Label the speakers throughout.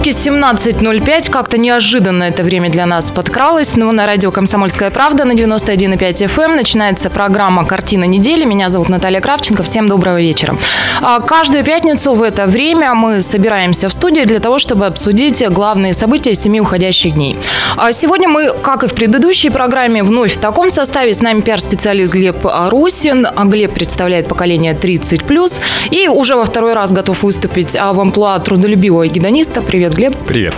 Speaker 1: Иркутске 17.05. Как-то неожиданно это время для нас подкралось. Но на радио «Комсомольская правда» на 91,5 FM эм начинается программа «Картина недели». Меня зовут Наталья Кравченко. Всем доброго вечера. А, каждую пятницу в это время мы собираемся в студии для того, чтобы обсудить главные события семи уходящих дней. А сегодня мы, как и в предыдущей программе, вновь в таком составе. С нами пиар-специалист Глеб Русин. А Глеб представляет поколение 30+. И уже во второй раз готов выступить в амплуа трудолюбивого гедониста подкаста. Привет, Глеб.
Speaker 2: Привет.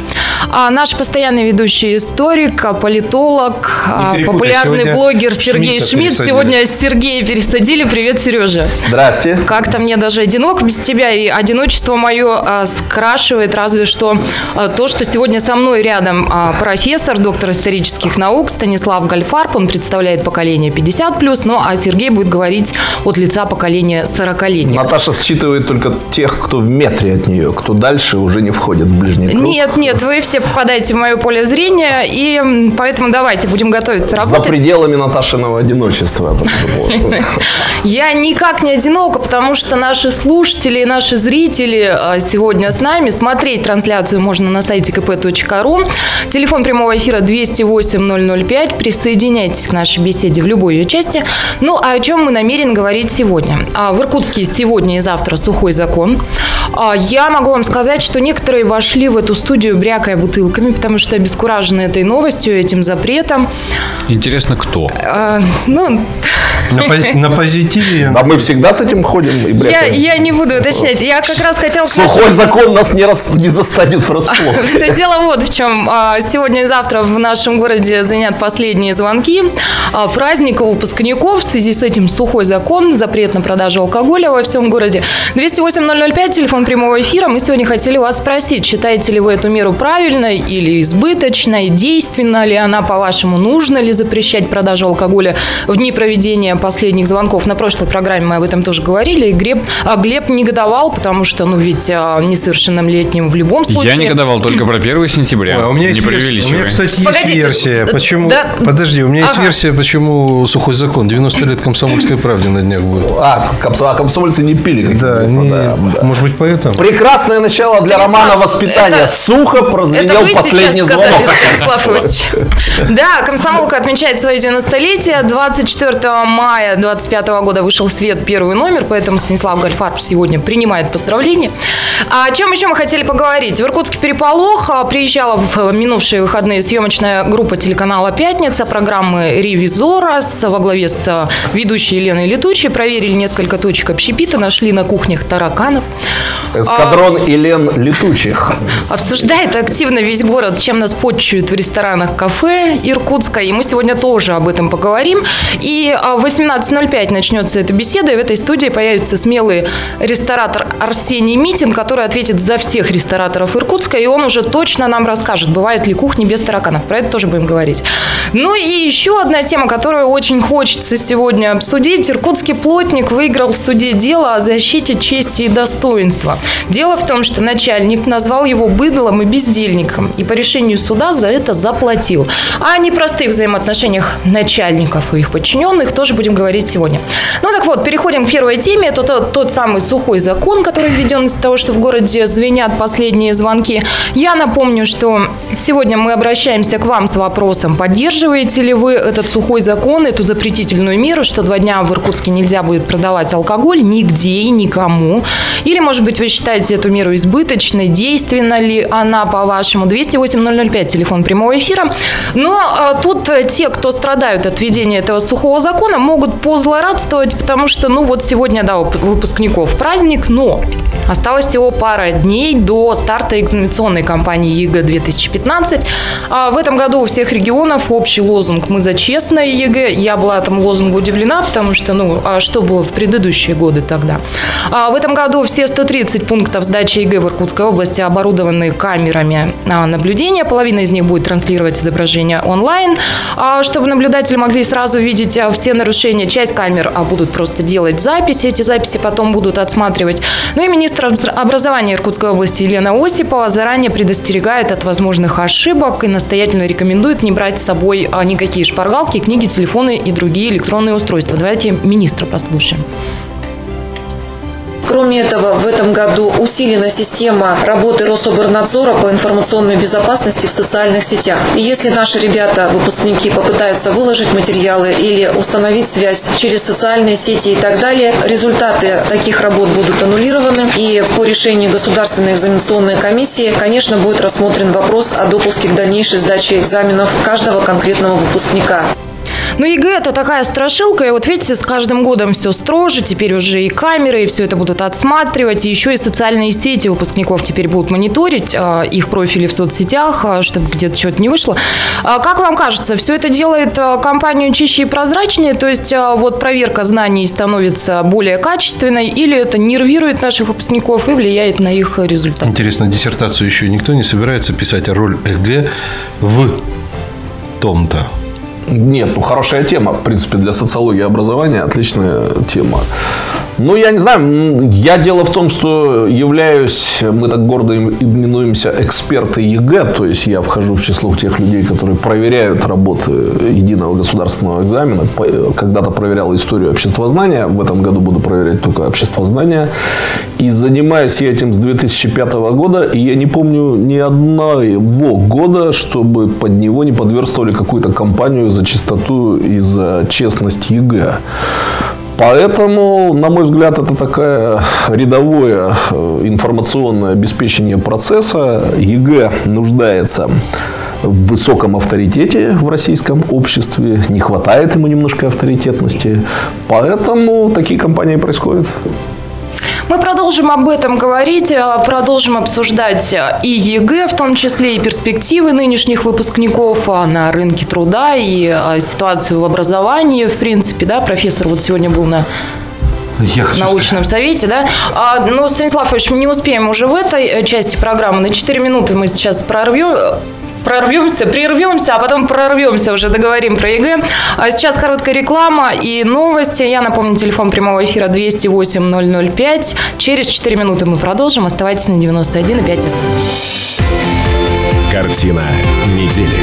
Speaker 1: А наш постоянный ведущий историк, политолог, а, популярный блогер Сергей Шмидт. Сегодня Сергея пересадили. Привет, Сережа.
Speaker 3: Здрасте.
Speaker 1: Как-то мне даже одиноко без тебя, и одиночество мое а, скрашивает разве что а, то, что сегодня со мной рядом а, профессор, доктор исторических наук Станислав Гальфарб. Он представляет поколение 50+, ну а Сергей будет говорить от лица поколения 40-летних.
Speaker 3: Наташа считывает только тех, кто в метре от нее, кто дальше уже не входит в ближний круг?
Speaker 1: Нет, нет, вы все попадаете в мое поле зрения, и поэтому давайте будем готовиться работать.
Speaker 3: За пределами Наташиного одиночества.
Speaker 1: Я никак не одинока, потому что наши слушатели и наши зрители а, сегодня с нами. Смотреть трансляцию можно на сайте kp.ru. Телефон прямого эфира 208 005. Присоединяйтесь к нашей беседе в любой ее части. Ну, а о чем мы намерены говорить сегодня? А, в Иркутске сегодня и завтра сухой закон. А, я могу вам сказать, что некоторые вошли в эту студию, брякая бутылками, потому что обескуражены этой новостью, этим запретом.
Speaker 2: Интересно, кто? А,
Speaker 1: ну...
Speaker 3: На, на позитиве. А мы всегда с этим ходим и.
Speaker 1: Я, я не буду уточнять. Я как раз хотел...
Speaker 3: Сухой нашим... закон нас не, рас... не застанет врасплох.
Speaker 1: Все дело вот в чем. А, сегодня и завтра в нашем городе звонят последние звонки. А, праздник выпускников. В связи с этим сухой закон, запрет на продажу алкоголя во всем городе. 208 телефон прямого эфира. Мы сегодня хотели вас спросить, спросить, считаете ли вы эту меру правильной или избыточной, действенна ли она, по-вашему, нужно ли запрещать продажу алкоголя в дни проведения последних звонков. На прошлой программе мы об этом тоже говорили, и Глеб, а Глеб негодовал, потому что, ну, ведь а, несовершеннолетним в любом случае...
Speaker 2: Я негодовал только про 1 сентября.
Speaker 4: А, у меня,
Speaker 2: не
Speaker 4: есть, у меня, кстати, есть Погодите, версия, почему... Да? Подожди, у меня ага. есть версия, почему сухой закон. 90 лет комсомольской правде на днях будет.
Speaker 3: А, а комсомольцы не пили.
Speaker 4: Да, не, да, может быть, поэтому.
Speaker 3: Прекрасное начало для романа воспитания. Это, Сухо прозвенел последний звонок.
Speaker 1: Да, комсомолка отмечает свое 90-летие. 24 мая 25 года вышел в свет первый номер, поэтому Станислав Гальфарб сегодня принимает поздравления. А о чем еще мы хотели поговорить? В Иркутске переполох. А, приезжала в минувшие выходные съемочная группа телеканала «Пятница», программы «Ревизора» во главе с ведущей Еленой Летучей. Проверили несколько точек общепита, нашли на кухнях тараканов.
Speaker 3: Эскадрон а... Елен Летучих
Speaker 1: обсуждает активно весь город, чем нас почуют в ресторанах, кафе Иркутска. И мы сегодня тоже об этом поговорим. И а, в 18.05 начнется эта беседа, и в этой студии появится смелый ресторатор Арсений Митин, который ответит за всех рестораторов Иркутска, и он уже точно нам расскажет, бывает ли кухни без тараканов. Про это тоже будем говорить. Ну и еще одна тема, которую очень хочется сегодня обсудить. Иркутский плотник выиграл в суде дело о защите чести и достоинства. Дело в том, что начальник назвал его быдлом и бездельником, и по решению суда за это заплатил. А о непростых взаимоотношениях начальников и их подчиненных тоже будем говорить сегодня. Ну так вот, переходим к первой теме. Это тот, тот самый сухой закон, который введен из-за того, что в городе звенят последние звонки. Я напомню, что сегодня мы обращаемся к вам с вопросом, поддерживаете ли вы этот сухой закон, эту запретительную меру, что два дня в Иркутске нельзя будет продавать алкоголь нигде и никому. Или, может быть, вы считаете эту меру избыточной, действенной ли она, по-вашему? 208-005, телефон прямого эфира. Но а, тут те, кто страдают от введения этого сухого закона, могут позлорадствовать, потому что, ну, вот сегодня, да, у выпускников праздник, но осталось всего пара дней до старта экзаменационной кампании ЕГЭ-2015. А в этом году у всех регионов общий лозунг «Мы за честное ЕГЭ». Я была этому лозунгу удивлена, потому что, ну, а что было в предыдущие годы тогда? А в этом году все 130 пунктов сдачи ЕГЭ в Иркутской области оборудованы оборудованы камерами а, наблюдения. Половина из них будет транслировать изображение онлайн, а, чтобы наблюдатели могли сразу видеть а, все нарушения нарушения. Часть камер а, будут просто делать записи, эти записи потом будут отсматривать. Ну и министр образования Иркутской области Елена Осипова заранее предостерегает от возможных ошибок и настоятельно рекомендует не брать с собой а, никакие шпаргалки, книги, телефоны и другие электронные устройства. Давайте министра послушаем.
Speaker 5: Кроме этого, в этом году усилена система работы Рособорнадзора по информационной безопасности в социальных сетях. И если наши ребята, выпускники, попытаются выложить материалы или установить связь через социальные сети и так далее, результаты таких работ будут аннулированы. И по решению Государственной экзаменационной комиссии, конечно, будет рассмотрен вопрос о допуске к дальнейшей сдаче экзаменов каждого конкретного выпускника.
Speaker 1: Ну, ЕГЭ – это такая страшилка, и вот видите, с каждым годом все строже, теперь уже и камеры, и все это будут отсматривать, и еще и социальные сети выпускников теперь будут мониторить, а, их профили в соцсетях, а, чтобы где-то что-то не вышло. А как вам кажется, все это делает кампанию чище и прозрачнее, то есть вот проверка знаний становится более качественной, или это нервирует наших выпускников и влияет на их результат?
Speaker 4: Интересно, диссертацию еще никто не собирается писать, а роль ЕГЭ в том-то.
Speaker 3: Нет, ну хорошая тема. В принципе, для социологии образования отличная тема. Ну, я не знаю. Я дело в том, что являюсь, мы так гордо именуемся эксперты ЕГЭ, то есть я вхожу в число тех людей, которые проверяют работы единого государственного экзамена. Когда-то проверял историю обществознания, в этом году буду проверять только обществознание. И занимаюсь я этим с 2005 года, и я не помню ни одного года, чтобы под него не подверстывали какую-то кампанию за чистоту и за честность ЕГЭ. Поэтому, на мой взгляд, это такое рядовое э, информационное обеспечение процесса. ЕГЭ нуждается в высоком авторитете в российском обществе, не хватает ему немножко авторитетности. Поэтому такие кампании происходят.
Speaker 1: Мы продолжим об этом говорить, э, продолжим обсуждать э, и ЕГЭ, в том числе и перспективы нынешних выпускников э, на рынке труда и ситуацию в образовании, в принципе, да, профессор вот сегодня был на я научном совете, да. А, но, Станислав Ильич, мы не успеем уже в этой части программы. На 4 минуты мы сейчас прорвем, прорвемся, прервемся, а потом прорвемся, уже договорим про ЕГЭ. А сейчас короткая реклама и новости. Я напомню, телефон прямого эфира 208 005. Через 4 минуты мы продолжим. Оставайтесь на 91,5.
Speaker 6: Картина недели.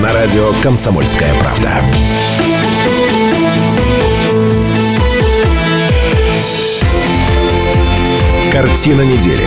Speaker 6: На радио «Комсомольская правда». Картина недели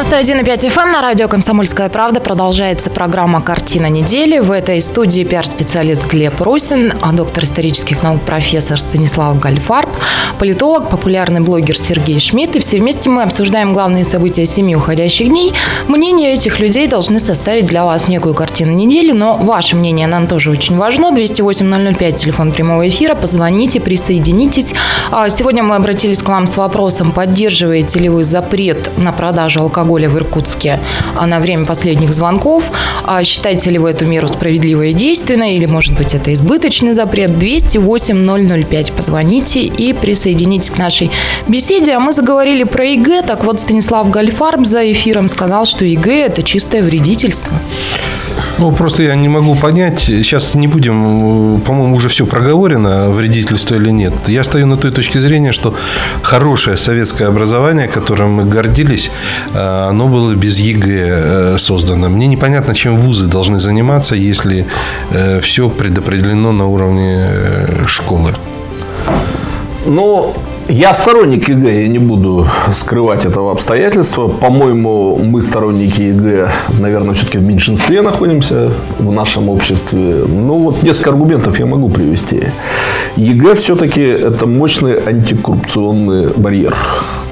Speaker 1: 91,5 FM на радио «Комсомольская правда» продолжается программа «Картина недели». В этой студии пиар-специалист Глеб Русин, а доктор исторических наук профессор Станислав Гальфарб, политолог, популярный блогер Сергей Шмидт. И все вместе мы обсуждаем главные события семи уходящих дней. Мнения этих людей должны составить для вас некую картину недели, но ваше мнение нам тоже очень важно. 208-005, телефон прямого эфира. Позвоните, присоединитесь. А, сегодня мы обратились к вам с вопросом, поддерживаете ли вы запрет на продажу алкоголя в Иркутске а на время последних звонков. А считаете ли вы эту меру справедливой и действенной, или, может быть, это избыточный запрет? 208-005. Позвоните и присоединитесь к нашей беседе. А мы заговорили про ЕГЭ. Так вот, Станислав Гольдфарб за эфиром сказал, что ЕГЭ – это чистое вредительство.
Speaker 4: Ну, просто я не могу понять. Сейчас не будем, по-моему, уже все проговорено, вредительство или нет. Я стою на той точке зрения, что хорошее советское образование, которым мы гордились, э, оно было без ЕГЭ э, создано. Мне непонятно, чем вузы должны заниматься, если э, все предопределено на уровне школы.
Speaker 3: Ну, я сторонник ЕГЭ, я не буду скрывать этого обстоятельства. По-моему, мы сторонники ЕГЭ, наверное, все-таки в меньшинстве находимся в нашем обществе. Ну, вот несколько аргументов я могу привести. ЕГЭ все-таки это мощный антикоррупционный барьер.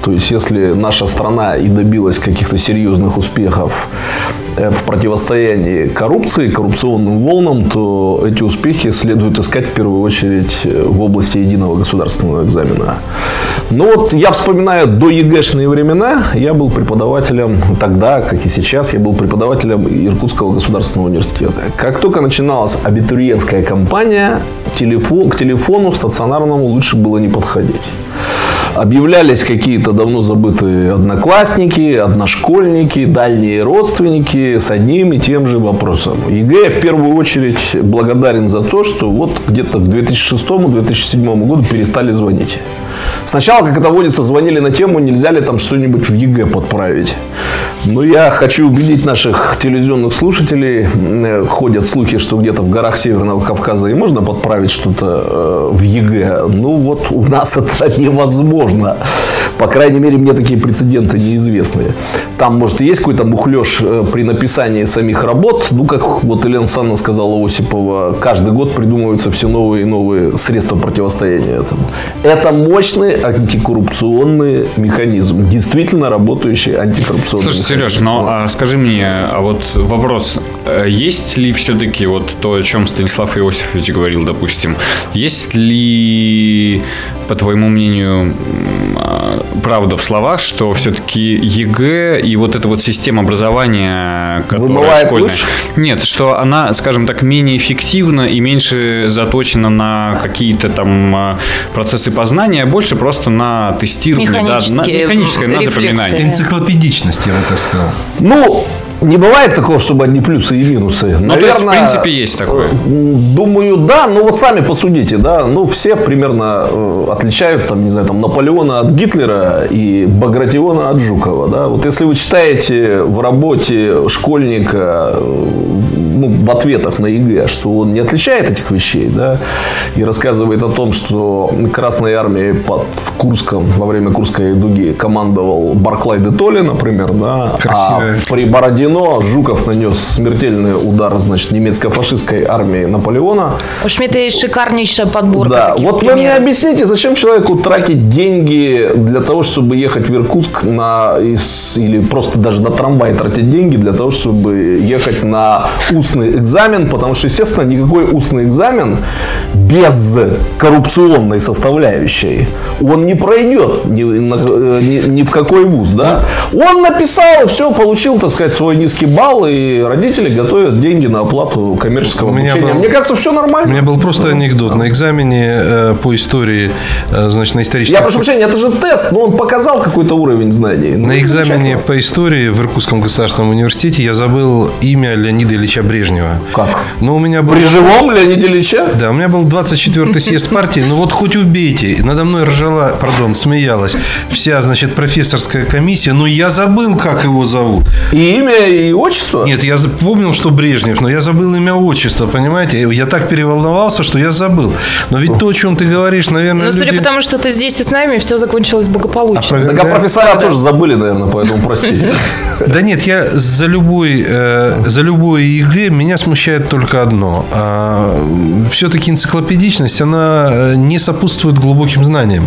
Speaker 3: То есть, если наша страна и добилась каких-то серьезных успехов э, в противостоянии коррупции, коррупционным волнам, то эти успехи следует искать в первую очередь в области единого государственного экзамена. Ну вот я вспоминаю доЕГЭшные времена, я был преподавателем тогда, как и сейчас, я был преподавателем Иркутского государственного университета. Как только начиналась абитуриентская кампания, телефон, к телефону стационарному лучше было не подходить. Объявлялись какие-то давно забытые одноклассники, одношкольники, дальние родственники с одним и тем же вопросом. ЕГЭ в первую очередь благодарен за то, что вот где-то к 2006-2007 году перестали звонить. Сначала, как это водится, звонили на тему, нельзя ли там что-нибудь в ЕГЭ подправить. Но я хочу убедить наших телевизионных слушателей. Э, ходят слухи, что где-то в горах Северного Кавказа и можно подправить что-то э, в ЕГЭ. Ну вот у нас это невозможно. По крайней мере, мне такие прецеденты неизвестны. Там, может, и есть какой-то мухлеж э, при написании самих работ. Ну, как вот Елена Санна сказала Осипова, каждый год придумываются все новые и новые средства противостояния этому. Это мощный антикоррупционный механизм. Действительно работающий антикоррупционный
Speaker 2: Слушай,
Speaker 3: механизм.
Speaker 2: Сереж, но а, скажи мне, а вот вопрос, э, есть ли все-таки вот то, о чем Станислав Иосифович говорил, допустим, есть ли, по твоему мнению, а, правда в словах, что все-таки ЕГЭ и вот эта вот система образования, которая
Speaker 3: Вымывает
Speaker 2: школьная, нет, что она, скажем так, менее эффективна и меньше заточена на какие-то там а, процессы познания, а больше просто на тестирование, да, на,
Speaker 1: Механические,
Speaker 2: механическое, на
Speaker 1: рефлексы.
Speaker 2: запоминание.
Speaker 4: Энциклопедичность, я бы так сказал.
Speaker 3: Ну, не бывает такого, чтобы одни плюсы и минусы.
Speaker 2: Ну, то есть, в принципе, есть такое.
Speaker 3: м, Думаю, да. Ну, вот сами посудите, да. Ну, все примерно э, отличают, там, не знаю, там, Наполеона от Гитлера и Багратиона от Жукова, да. Вот если вы читаете в работе школьника, э, ну, в ответах на ЕГЭ, что он не отличает этих вещей, да, и рассказывает о том, что Красной армией под Курском во время Курской дуги командовал Барклай де Толли, например, да,
Speaker 4: Красивая.
Speaker 3: а при Бородино Жуков нанес смертельный удар, значит, немецко-фашистской армии Наполеона.
Speaker 1: У Шмидта есть шикарнейшая подборка
Speaker 3: Да, вот вы мне объясните, зачем человеку тратить деньги для того, чтобы ехать в Иркутск на, из- или просто даже на трамвай тратить деньги для того, чтобы ехать на устный экзамен, потому что, естественно, никакой устный экзамен без коррупционной составляющей он не пройдет ни, э, ни- ни в какой вуз, да? Он написал, все, получил, так сказать, свой низкий балл, и родители готовят деньги на оплату коммерческого
Speaker 4: У меня
Speaker 3: обучения.
Speaker 4: был-
Speaker 3: Мне кажется, все
Speaker 4: У
Speaker 3: нормально.
Speaker 4: меня был просто анекдот. На экзамене э, по истории, э, значит, на историческом...
Speaker 3: Я прошу прощения, это же тест, но он показал какой-то уровень знаний. Ну,
Speaker 4: На экзамене по истории в Иркутском государственном университете я забыл имя Леонида Ильича Брежнева.
Speaker 3: Как?
Speaker 4: Ну, у меня был...
Speaker 3: При живом Леониде Ильиче?
Speaker 4: Да, у меня был 24-й съезд партии, ну вот хоть убейте. Надо мной ржала, пардон, смеялась вся, значит, профессорская комиссия, но я забыл, как его зовут.
Speaker 3: И имя, и отчество?
Speaker 4: Нет, я помнил, что Брежнев, но я забыл имя отчество, понимаете? Я так переволновался, что я забыл. Но ведь то, о чем ты говоришь, наверное,
Speaker 1: Ну, судя
Speaker 4: люди
Speaker 1: по тому, что ты здесь и с нами, все закончилось благополучно.
Speaker 3: Так а профессора тоже забыли, наверное, поэтому прости.
Speaker 4: Да нет, я за любой, э, за любое ЕГЭ меня смущает только одно. все-таки энциклопедичность, она э, не сопутствует глубоким знаниям.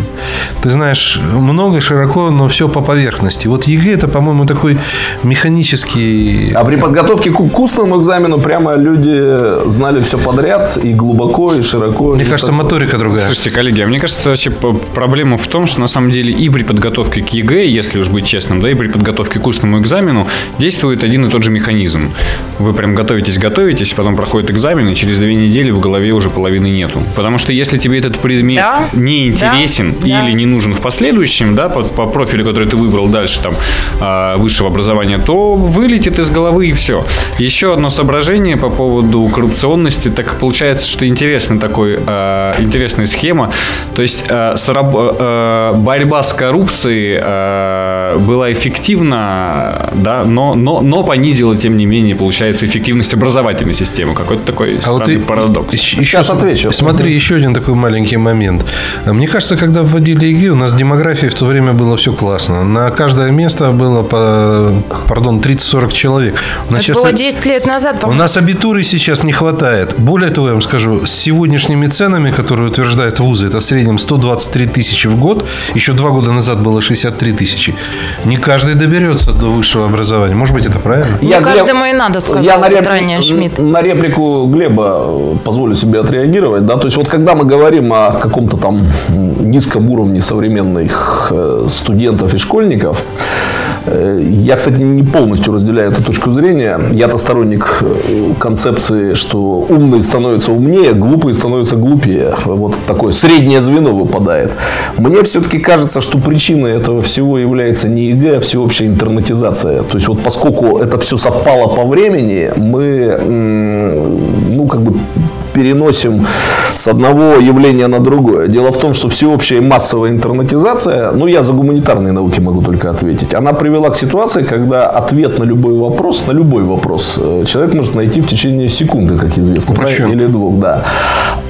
Speaker 4: Ты знаешь много, широко, но все по поверхности. Вот ЕГЭ это, по-моему, такой механический...
Speaker 3: А при подготовке к устному экзамену прямо люди знали все подряд и глубоко, и широко.
Speaker 4: Мне
Speaker 3: и
Speaker 4: кажется,
Speaker 3: высоко.
Speaker 4: моторика другая.
Speaker 2: Слушайте, коллеги, а мне кажется, вообще проблема в том, что на самом деле и при подготовке к ЕГЭ, если уж быть честным, да, и при подготовке к устному экзамену действует один и тот же механизм. Вы прям готовитесь, готовитесь, потом проходит экзамен, и через две недели в голове уже половины нету. Потому что если тебе этот предмет
Speaker 1: Да,
Speaker 2: не интересен
Speaker 1: да, да.
Speaker 2: или не нужен в последующем, да, по, по профилю, который ты выбрал дальше там а, высшего образования, то вылетит из головы и все. Еще одно соображение по поводу коррупционности. Так получается, что интересный такой, а, интересная схема. То есть а, борьба с коррупцией была эффективна, да, но, но, но понизила, тем не менее, получается, эффективность образовательной системы. Какой-то такой
Speaker 4: А вот и-
Speaker 2: парадокс.
Speaker 4: еще-
Speaker 3: Сейчас отвечу.
Speaker 4: Смотри, еще один такой маленький момент. Мне кажется, когда вводили ЕГЭ, у нас с демографией в то время было все классно. На каждое место было, по, пардон, 30-40 человек. У нас
Speaker 1: Это
Speaker 4: сейчас-
Speaker 1: было 10 лет назад,
Speaker 4: У
Speaker 1: по-моему.
Speaker 4: нас абитуры сейчас не хватает. Более того, я вам скажу, с сегодняшними ценами, которые утверждают вузы, это в среднем 123 тысячи в год. Еще два года назад было 63 тысячи. Не каждый доберется до высшего образования. Может быть, это правильно?
Speaker 1: Ну, каждому и надо, сказал
Speaker 3: я на, репли-
Speaker 1: ранее Шмидт.
Speaker 3: на реплику Глеба э, позволю себе отреагировать. Да? То есть, вот когда мы говорим о каком-то там низком уровне современных э, студентов и школьников, Э, я, кстати, не полностью разделяю эту точку зрения. Я-то сторонник э, концепции, что умные становятся умнее, глупые становятся глупее. Вот такое среднее звено выпадает. Мне все-таки кажется, что причиной этого всего является не ЕГЭ, а всеобщая интернетизация. То есть, вот поскольку это все совпало по времени, мы, ну, как бы переносим с одного явления на другое. Дело в том, что всеобщая массовая интернетизация, ну, я за гуманитарные науки могу только ответить, она привела к ситуации, когда ответ на любой вопрос, на любой вопрос, э, человек может найти в течение секунды, как известно,
Speaker 4: Упрощен.
Speaker 3: или двух, да.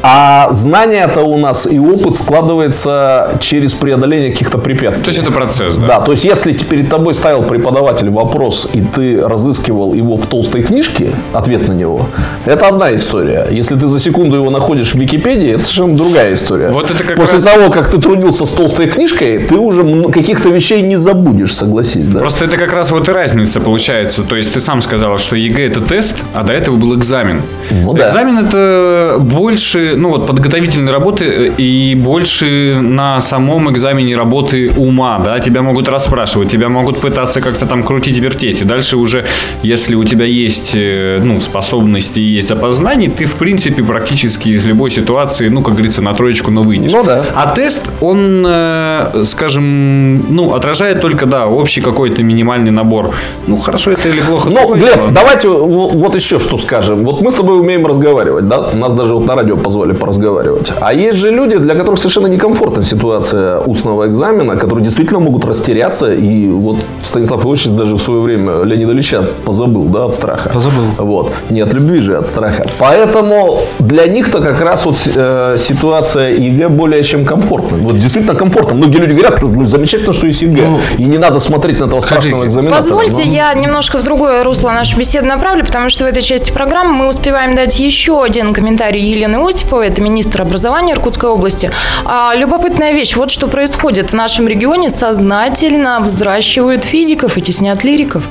Speaker 3: А знание-то у нас и опыт складывается через преодоление каких-то препятствий.
Speaker 2: То есть это процесс, да?
Speaker 3: Да, то есть если перед тобой ставил преподаватель вопрос, и ты разыскивал его в толстой книжке, ответ на него, это одна история. Если ты за секунду его находишь в Википедии, это совершенно другая история.
Speaker 2: Вот это как
Speaker 3: После
Speaker 2: раз-
Speaker 3: того, как ты трудился с толстой книжкой, ты уже каких-то вещей не забудешь, согласись, да?
Speaker 2: Просто это как раз вот и разница получается. То есть ты сам сказал, что ЕГЭ это тест, а до этого был экзамен.
Speaker 3: Ну да.
Speaker 2: Экзамен это больше, ну вот подготовительной работы э, и больше на самом экзамене работы ума, да, тебя могут расспрашивать, тебя могут пытаться как-то там крутить, вертеть. И дальше уже, если у тебя есть, э, ну, способности и есть опознание, ты, в принципе, практически из любой ситуации, ну, как говорится, на троечку, но выйдешь.
Speaker 3: Ну да.
Speaker 2: А тест, он, э, скажем, ну, отражает только, да, общий какой-то минимальный набор. Ну, хорошо это или плохо.
Speaker 3: Ну, Глеб,
Speaker 2: дело.
Speaker 3: давайте вот еще что скажем. Вот мы с тобой умеем разговаривать, да? Нас даже вот на радио позвали поразговаривать. А есть же люди, для которых совершенно некомфортна ситуация устного экзамена, которые действительно могут растеряться. И вот Станислав Иосифович даже в свое время Леонида Ильича позабыл, да, от страха.
Speaker 4: Позабыл.
Speaker 3: Вот. Не от любви же, а от страха. Поэтому для них-то как раз вот э, ситуация ЕГЭ более чем комфортна. Вот действительно комфортно. Многие люди говорят, ну, замечательно, что есть ЕГЭ. и не надо смотреть на этого страшного экзаменатора.
Speaker 1: Позвольте,
Speaker 3: Ну,
Speaker 1: я немножко в другое русло нашу беседу направлю, потому что в этой части программы мы успеваем дать еще один комментарий Елены Осиповой, это министр образования Иркутской области. А, любопытная вещь, вот что происходит. В нашем регионе сознательно взращивают физиков и теснят лириков.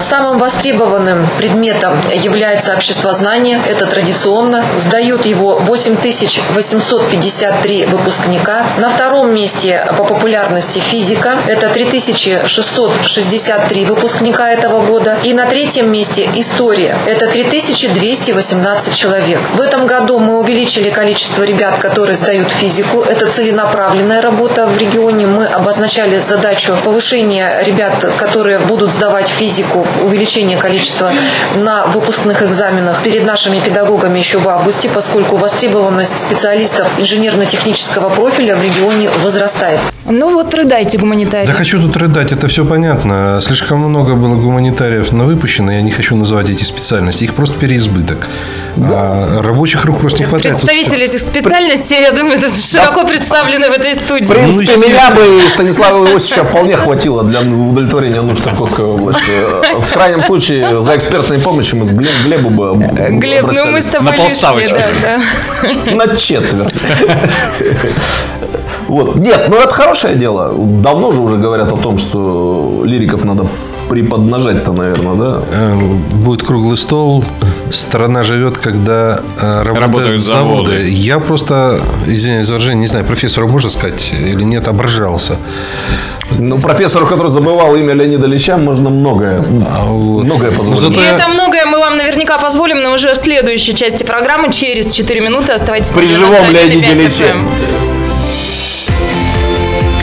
Speaker 5: Самым востребованным предметом является обществознание. Это традиционно. Сдают его 8853 выпускника. На втором месте по популярности физика. Это 3663 выпускника этого года. И на третьем месте история. Это 3218 человек. В этом году мы увеличили количество ребят, которые сдают физику. Это целенаправленная работа в регионе. Мы обозначали задачу повышения ребят, которые будут сдавать физику, увеличение количества на выпускных экзаменах перед нашими педагогами еще в августе, поскольку востребованность специалистов инженерно-технического профиля в регионе возрастает.
Speaker 1: Ну вот рыдайте, гуманитарий.
Speaker 4: Да хочу тут рыдать, это все понятно. Слишком много было гуманитариев на выпущено, я не хочу называть эти специальности. Их просто переизбыток. А рабочих рук просто не хватает.
Speaker 1: Представители этих специальностей, я думаю, широко представлены в этой
Speaker 3: В
Speaker 1: студии.
Speaker 3: принципе,
Speaker 4: Ну,
Speaker 3: меня бы Станислава Иосифовича вполне хватило для удовлетворения нужд Иркутской области. В крайнем случае, за экспертной помощью мы с Глеб- Глебу бы
Speaker 1: Глеб, ну мы с тобой
Speaker 2: На
Speaker 1: лишние,
Speaker 2: полставочки.
Speaker 1: да, да.
Speaker 3: На четверть. Вот. Нет, ну это хорошее дело. Давно же уже говорят о том, что лириков надо приподнажать-то, наверное, да?
Speaker 4: э, будет круглый стол. Страна живет, когда э, работают,
Speaker 2: Работают
Speaker 4: заводы.
Speaker 2: заводы.
Speaker 4: Я просто, извиняюсь за выражение, не знаю, профессору можно сказать или нет, ображался.
Speaker 3: Ну, профессору, который забывал имя Леонида Ильича, можно многое,
Speaker 4: А вот.
Speaker 3: многое
Speaker 4: Ну,
Speaker 3: позволить.
Speaker 4: зато
Speaker 1: И
Speaker 4: я-
Speaker 1: это многое мы вам наверняка позволим, но уже в следующей части программы через 4 минуты оставайтесь
Speaker 3: При
Speaker 1: на
Speaker 3: живом
Speaker 1: 91,5
Speaker 3: Леониде Ильиче.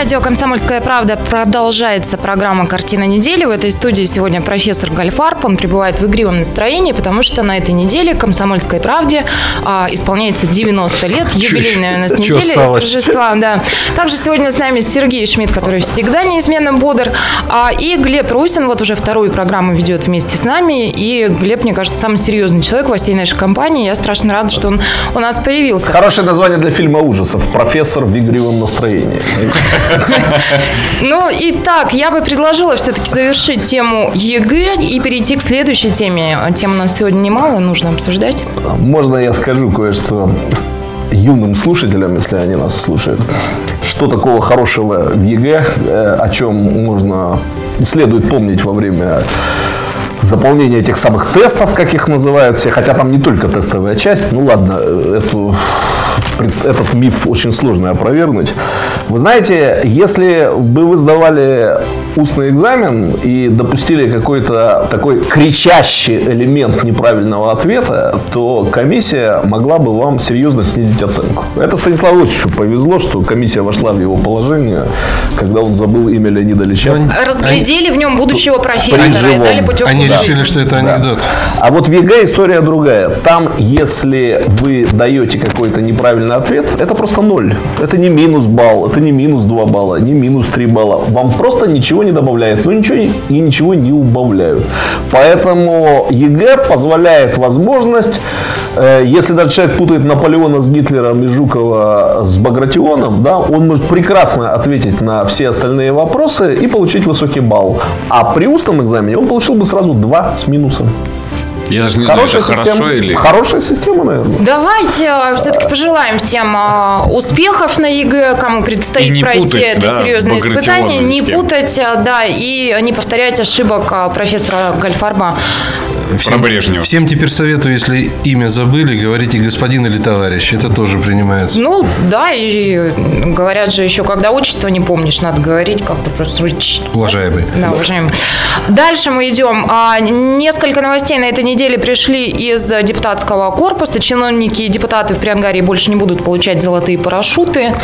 Speaker 1: Радио «Комсомольская правда» продолжается программа «Картина недели». В этой студии сегодня профессор Гальфарб. Он пребывает в игривом настроении, потому что на этой неделе «Комсомольской правде» а, исполняется 90 лет. Юбилейная у нас
Speaker 4: чё
Speaker 1: неделя
Speaker 4: осталось?
Speaker 1: торжества. Да. Также сегодня с нами Сергей Шмидт, который всегда неизменно бодр. А, и Глеб Русин вот уже вторую программу ведет вместе с нами. И Глеб, мне кажется, самый серьезный человек во всей нашей компании. Я страшно рада, что он у нас появился.
Speaker 3: Хорошее название для фильма ужасов. Профессор в игривом настроении.
Speaker 1: Ну, и так, я бы предложила все-таки завершить тему ЕГЭ и перейти к следующей теме. Тем у нас сегодня немало, нужно обсуждать.
Speaker 3: Можно я скажу кое-что? юным слушателям, если они нас слушают, что такого хорошего в ЕГЭ, э, о чем можно следует помнить во время заполнения этих самых тестов, как их называют все, хотя там не только тестовая часть, ну ладно, э, эту, этот миф очень сложно опровергнуть. Вы знаете, если бы вы сдавали устный экзамен и допустили какой-то такой кричащий элемент неправильного ответа, то комиссия могла бы вам серьезно снизить оценку. Это Станиславу Осичу повезло, что комиссия вошла в его положение, когда он забыл имя Леонида Ильича.
Speaker 1: Разглядели в нем будущего профессора и дали путевку
Speaker 4: Они
Speaker 1: жизнь.
Speaker 4: решили, что это анекдот.
Speaker 3: А вот в ЕГЭ история другая. Там, если вы даете какой-то неправильный ответ, это просто ноль. Это не минус балл, это не минус 2 балла, не минус 3 балла. Вам просто ничего не добавляют, но ничего и ничего не убавляют. Поэтому ЕГЭ позволяет возможность, э, если даже человек путает Наполеона с Гитлером и Жукова с Багратионом, да, он может прекрасно ответить на все остальные вопросы и получить высокий балл. А при устном экзамене он получил бы сразу 2 с минусом.
Speaker 2: Я даже не знаю, это
Speaker 3: Хорошая
Speaker 2: хорошо
Speaker 3: система,
Speaker 2: или...
Speaker 3: хорошая система, наверное.
Speaker 1: Давайте все-таки пожелаем всем а, успехов на ЕГЭ, кому предстоит
Speaker 2: не
Speaker 1: пройти
Speaker 2: путать,
Speaker 1: это
Speaker 2: да,
Speaker 1: серьезное испытание,
Speaker 2: ни
Speaker 1: не путать, а, да, и не повторять ошибок а, профессора Гольдфарба.
Speaker 4: Всем,
Speaker 2: Брежнева.
Speaker 4: всем теперь советую, если имя забыли, говорите господин или товарищ. Это тоже принимается.
Speaker 1: Ну, да, и говорят же еще, когда отчество не помнишь, надо говорить как-то просто.
Speaker 4: Уважаемый.
Speaker 1: Да, уважаемый. Дальше мы идем. А, Несколько новостей на этой неделе пришли из депутатского корпуса. Чиновники и депутаты в Приангарии больше не будут получать золотые парашюты.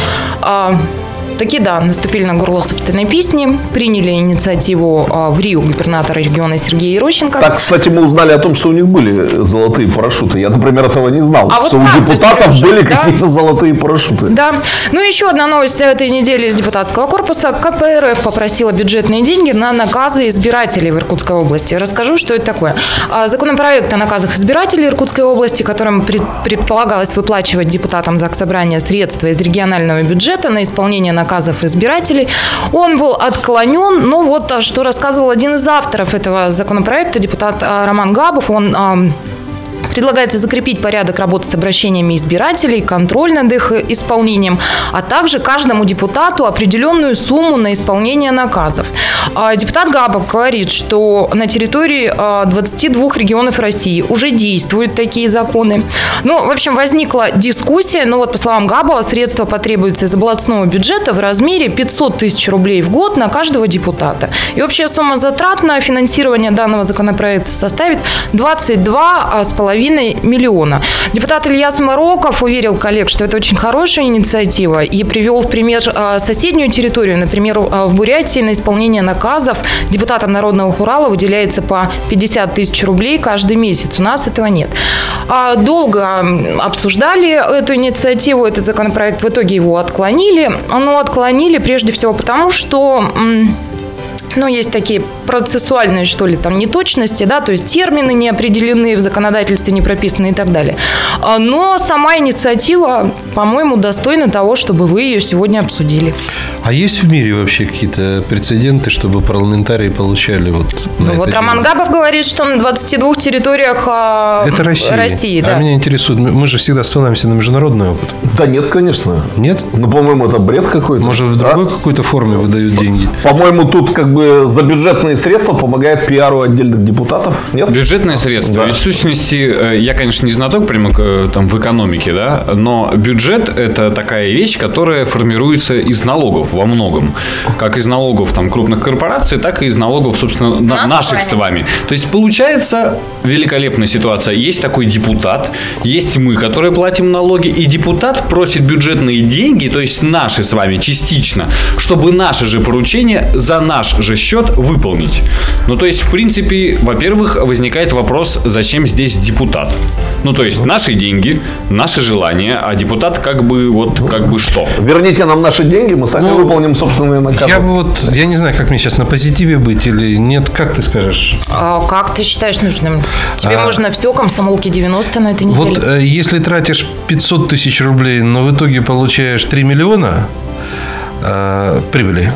Speaker 1: Такие, да, наступили на горло собственной песни, приняли инициативу а, в Рио губернатора региона Сергея Ерощенко.
Speaker 3: Так, кстати, мы узнали о том, что у них были золотые парашюты. Я, например, этого не знал.
Speaker 1: А вот
Speaker 3: что у
Speaker 1: правда,
Speaker 3: депутатов были
Speaker 1: да?
Speaker 3: какие-то золотые парашюты.
Speaker 1: Да. Ну, еще одна новость этой недели из депутатского корпуса. КПРФ попросила бюджетные деньги на наказы избирателей в Иркутской области. Расскажу, что это такое. А, Законопроект о наказах избирателей Иркутской области, которым пред- предполагалось выплачивать депутатам Заксобрания средства из регионального бюджета на исполнение наказов избирателей, он был отклонен. Но вот а, что рассказывал один из авторов этого законопроекта, депутат а, Роман Габов. Он Предлагается закрепить порядок работы с обращениями избирателей, контроль над их исполнением, а также каждому депутату определенную сумму на исполнение наказов. А, Депутат Габов говорит, что на территории а, 22 регионов России уже действуют такие законы. Ну, в общем, возникла дискуссия, но вот по словам Габова, средства потребуются из областного бюджета в размере 500 тысяч рублей в год на каждого депутата. И общая сумма затрат на финансирование данного законопроекта составит 22,5 миллиона. Депутат Илья Самароков уверил коллег, что это очень хорошая инициатива и привел в пример а, соседнюю территорию. Например, а, в Бурятии на исполнение наказов депутатам Народного Хурала выделяется по 50 тысяч рублей каждый месяц. У нас этого нет. А, Долго обсуждали эту инициативу, этот законопроект. В итоге его отклонили. Но отклонили прежде всего потому, что... ну, есть такие процессуальные, что ли, там неточности, да, то есть термины не определены в законодательстве, не прописаны и так далее. А, Но сама инициатива, по-моему, достойна того, чтобы вы ее сегодня обсудили.
Speaker 4: А есть в мире вообще какие-то прецеденты, чтобы парламентарии получали вот
Speaker 1: Ну, вот Роман
Speaker 4: дело?
Speaker 1: Габов говорит, что на 22 территориях а,
Speaker 4: Это Россия.
Speaker 1: России, да.
Speaker 4: А меня интересует, мы же всегда ссылаемся на международный опыт.
Speaker 3: Да нет, конечно.
Speaker 4: Нет?
Speaker 3: Ну, по-моему, это бред какой-то.
Speaker 4: Может, в другой какой-то форме выдают деньги?
Speaker 3: По-моему, тут как бы за бюджетные средства помогает пиару отдельных депутатов. Нет?
Speaker 2: Бюджетные средства.
Speaker 3: Да.
Speaker 2: Ведь в сущности, э, я, конечно, не знаток прямо э, там в экономике, да, но бюджет это такая вещь, которая формируется из налогов во многом. Как из налогов там крупных корпораций, так и из налогов, собственно, на-
Speaker 1: Нас
Speaker 2: наших с вами. То есть получается великолепная ситуация. Есть такой депутат, есть мы, которые платим налоги, и депутат просит бюджетные деньги, то есть наши с вами частично, чтобы наши же поручения за наш же счет выполнить. Ну, то есть, в принципе, во-первых, возникает вопрос, зачем здесь депутат? Ну, то есть, наши деньги, наши желания, а депутат как бы вот как бы что?
Speaker 3: Верните нам наши деньги, мы сами
Speaker 4: Ну,
Speaker 3: выполним собственные наказы.
Speaker 4: Я бы вот, я не знаю, как мне сейчас на позитиве быть или нет. Как ты скажешь?
Speaker 1: А как ты считаешь нужным? Тебе
Speaker 4: А.
Speaker 1: можно все, комсомолки 90 на этой неделе?
Speaker 4: Вот э, если тратишь 500 тысяч рублей, но в итоге получаешь 3 миллиона э, прибыли,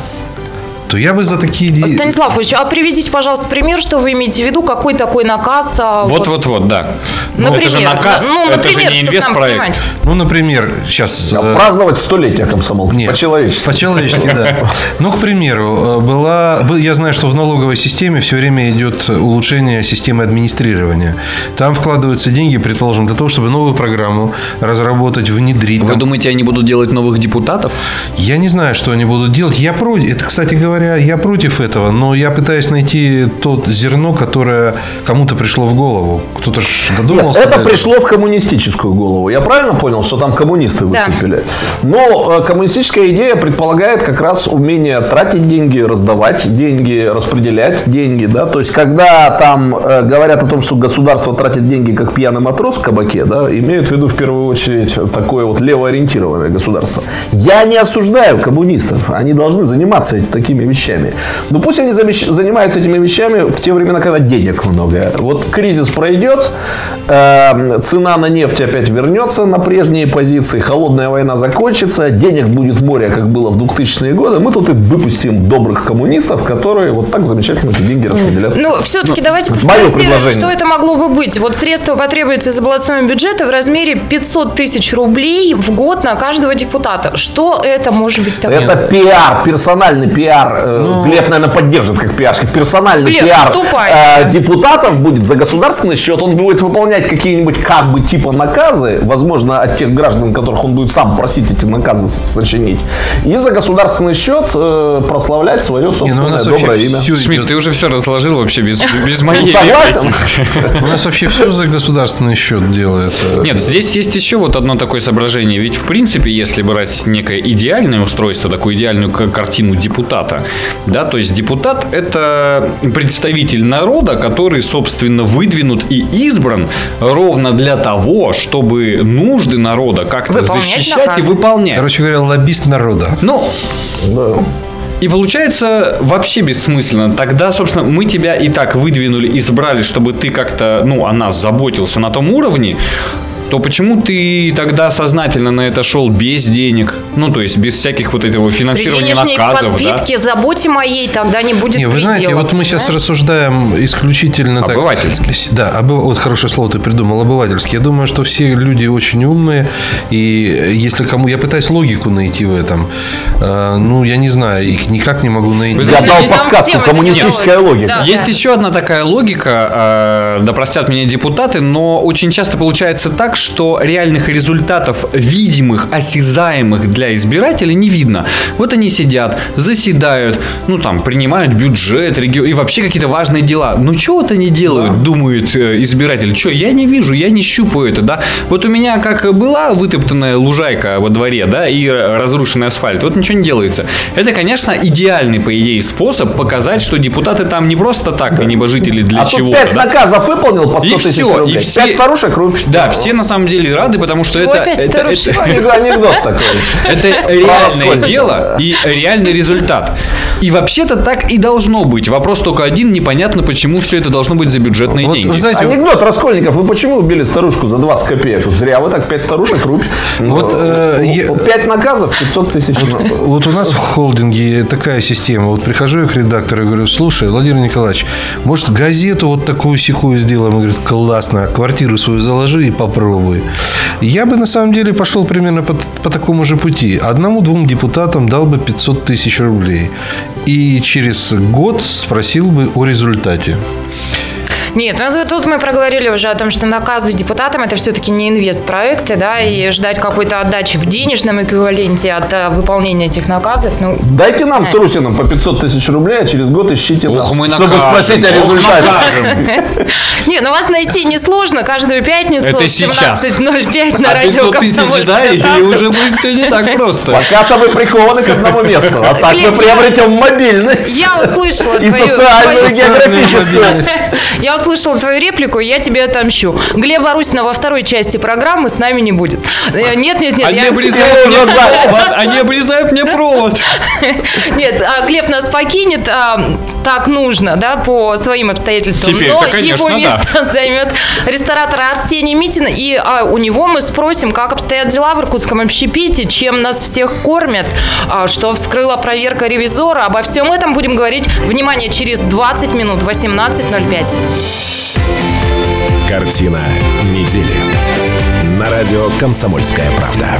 Speaker 4: то я бы за такие...
Speaker 1: Станислав Ильич, а приведите, пожалуйста, пример, что вы имеете в виду, какой такой наказ? а,
Speaker 2: Вот-вот-вот, да. Ну,
Speaker 1: Например,
Speaker 2: это же наказ,
Speaker 1: ну,
Speaker 2: это же
Speaker 1: например,
Speaker 2: не
Speaker 1: чтоб нам
Speaker 2: инвестпроект.
Speaker 4: Ну, например, сейчас...
Speaker 3: А Праздновать столетие комсомолки.
Speaker 4: Нет,
Speaker 3: По-человечески.
Speaker 4: По-человечески, да. Ну, к примеру, э, была, бы- я знаю, что в налоговой системе все время идет улучшение системы администрирования. Там вкладываются деньги, предположим, для того, чтобы новую программу разработать, внедрить.
Speaker 2: Вы
Speaker 4: Там-
Speaker 2: думаете, они будут делать новых депутатов?
Speaker 4: Я не знаю, что они будут делать. Я против. Это, кстати говоря, я против этого, но я пытаюсь найти тот зерно, которое кому-то пришло в голову. Кто-то ж
Speaker 3: Нет,
Speaker 4: додумался.
Speaker 3: это
Speaker 4: до этого.
Speaker 3: пришло в коммунистическую голову. Я правильно понял, что там коммунисты
Speaker 1: Да.
Speaker 3: выступили? Но э, коммунистическая идея предполагает как раз умение тратить деньги, раздавать деньги, распределять деньги. Да? То есть, когда там э, говорят о том, что государство тратит деньги как пьяный матрос в кабаке, да, имеют в виду в первую очередь такое вот левоориентированное государство. Я не осуждаю коммунистов. Они должны заниматься эти, такими вещами. Но пусть они замещ- занимаются этими вещами в те времена, когда денег много. Вот кризис пройдет, э, цена на нефть опять вернется на прежние позиции, холодная война закончится, денег будет море, как было в 2000-е годы. Мы тут и выпустим добрых коммунистов, которые вот так замечательно эти деньги распределят.
Speaker 1: Ну, все-таки давайте
Speaker 3: мое
Speaker 1: пофантазируем,
Speaker 3: предложение.
Speaker 1: что это могло бы быть. Вот средства потребуются из областного бюджета в размере 500 тысяч рублей в год на каждого депутата. Что это может быть такое?
Speaker 3: Это пиар, персональный пиар. Э,
Speaker 4: Ну.
Speaker 3: Глеб, наверное, поддержит как пиарщик. Персональный
Speaker 1: Глеб,
Speaker 3: пиар э, депутатов будет за государственный счет. Он будет выполнять какие-нибудь как бы типа наказы, возможно, от тех граждан, которых он будет сам просить эти наказы сочинить. И за государственный счет э, прославлять свое
Speaker 4: Не, ну, у
Speaker 3: собственное
Speaker 4: нас
Speaker 3: доброе имя.
Speaker 2: Шмидт,
Speaker 4: идет-
Speaker 2: ты уже все разложил вообще без, без
Speaker 3: Ну,
Speaker 2: моей
Speaker 3: согласен?
Speaker 4: У нас вообще все за государственный счет делается.
Speaker 2: Нет, здесь есть еще вот одно такое соображение. Ведь, в принципе, если брать некое идеальное устройство, такую идеальную картину депутата, да, то есть депутат – это представитель народа, который, собственно, выдвинут и избран ровно для того, чтобы нужды народа как-то
Speaker 1: Выполнять
Speaker 2: защищать и
Speaker 1: наказы.
Speaker 2: выполнять.
Speaker 4: Короче говоря, лоббист народа.
Speaker 2: Ну,
Speaker 3: Да.
Speaker 2: и получается вообще бессмысленно. Тогда, собственно, мы тебя и так выдвинули, избрали, чтобы ты как-то, ну, о нас заботился на том уровне, то почему ты тогда сознательно на это шел без денег? Ну, то есть без всяких вот этого
Speaker 1: При
Speaker 2: финансирования
Speaker 1: денежной
Speaker 2: наказов, да?
Speaker 1: подпитке, заботе моей тогда не будет
Speaker 4: Не, вы знаете,
Speaker 1: предела,
Speaker 4: вот мы сейчас
Speaker 1: понимаешь?
Speaker 4: рассуждаем исключительно так.
Speaker 2: Обывательски.
Speaker 4: Да, обы- вот хорошее слово ты придумал, обывательски. Я думаю, что все люди очень умные, и если кому... Я пытаюсь логику найти в этом. А, ну, я не знаю, и никак не могу найти.
Speaker 2: Вы
Speaker 3: Я
Speaker 2: знаете,
Speaker 3: дал подсказку. Коммунистическая логика.
Speaker 1: Да.
Speaker 2: Есть еще одна такая логика, э, да простят меня депутаты, но очень часто получается так, что реальных результатов видимых, осязаемых для избирателя не видно. Вот они сидят, заседают, ну там принимают бюджет, регион и вообще какие-то важные дела. Ну чего вот они делают, думает э, избиратель. Что, я не вижу, я не щупаю это, да. Вот у меня как была вытоптанная лужайка во дворе, да, и разрушенный асфальт, вот ничего не делается. Это, конечно, идеальный, по идее, способ показать, что депутаты там не просто так, а небожители для
Speaker 3: а
Speaker 2: чего-то.
Speaker 3: пять
Speaker 2: да.
Speaker 3: наказов выполнил по 100
Speaker 2: И
Speaker 3: тысяч
Speaker 2: всё,
Speaker 3: рублей.
Speaker 2: и все-
Speaker 3: Пять старушек рубль.
Speaker 2: Да, все на самом деле рады, потому что
Speaker 1: Чего
Speaker 2: это,
Speaker 1: опять
Speaker 2: это,
Speaker 1: старушек?
Speaker 2: это-
Speaker 3: Анекдот, такой.
Speaker 2: это реальное дело и реальный результат. И вообще-то так и должно быть. Вопрос только один, непонятно, почему все это должно быть за бюджетные
Speaker 4: Вот,
Speaker 2: деньги.
Speaker 4: вы знаете,
Speaker 3: Анекдот, Раскольников, вы почему убили старушку за 20 копеек? Зря вы так 5 старушек рубь.
Speaker 4: Вот, э, я-
Speaker 3: 5 наказов, 500 тысяч.
Speaker 4: Вот у нас в холдинге такая система. Вот прихожу я к редактору и говорю, слушай, Владимир Николаевич, может, газету вот такую секую сделаем? Он говорит, классно, квартиру свою заложи и попробуй. Я бы на самом деле пошел примерно по, по такому же пути. Одному-двум депутатам дал бы 500 тысяч рублей. И через год спросил бы о результате.
Speaker 1: Нет, ну тут мы проговорили уже о том, что наказы депутатам это все-таки не инвестпроекты, да, и ждать какой-то отдачи в денежном эквиваленте от э, выполнения этих наказов, ну,
Speaker 3: Дайте нам с Русином по 500 тысяч рублей, а через год ищите нас,
Speaker 2: Ох, мы
Speaker 3: чтобы
Speaker 2: накажем,
Speaker 3: спросить о результате.
Speaker 1: Не, ну вас найти несложно. Каждую пятницу
Speaker 2: Это
Speaker 1: в
Speaker 2: сейчас.
Speaker 1: 17.05 на
Speaker 2: А
Speaker 1: радио
Speaker 2: 500 тысяч, да,
Speaker 1: «Комсомольская
Speaker 2: и
Speaker 1: правда».
Speaker 2: уже будет все не так просто.
Speaker 3: Пока-то вы прикованы к одному месту, а так мы приобретем мобильность
Speaker 1: Я услышала
Speaker 3: и
Speaker 1: твою-
Speaker 3: социальную, и географическую.
Speaker 1: Я услышала услышала твою реплику, я тебе отомщу. Глеба Русина во второй части программы с нами не будет. Э, Нет, нет, нет.
Speaker 2: Они
Speaker 1: я-
Speaker 2: обрезают мне провод. Они обрезают мне провод.
Speaker 1: Нет, а Глеб нас покинет, а, так нужно, да, по своим обстоятельствам.
Speaker 2: Теперь,
Speaker 1: Но
Speaker 2: да, конечно,
Speaker 1: его место займет ресторатор Арсений Митин, и а, у него мы спросим, как обстоят дела в иркутском общепите, чем нас всех кормят, а, что вскрыла проверка ревизора. Обо всем этом будем говорить, внимание, через 20 минут, 18.05.
Speaker 6: Картина недели. На радио «Комсомольская правда».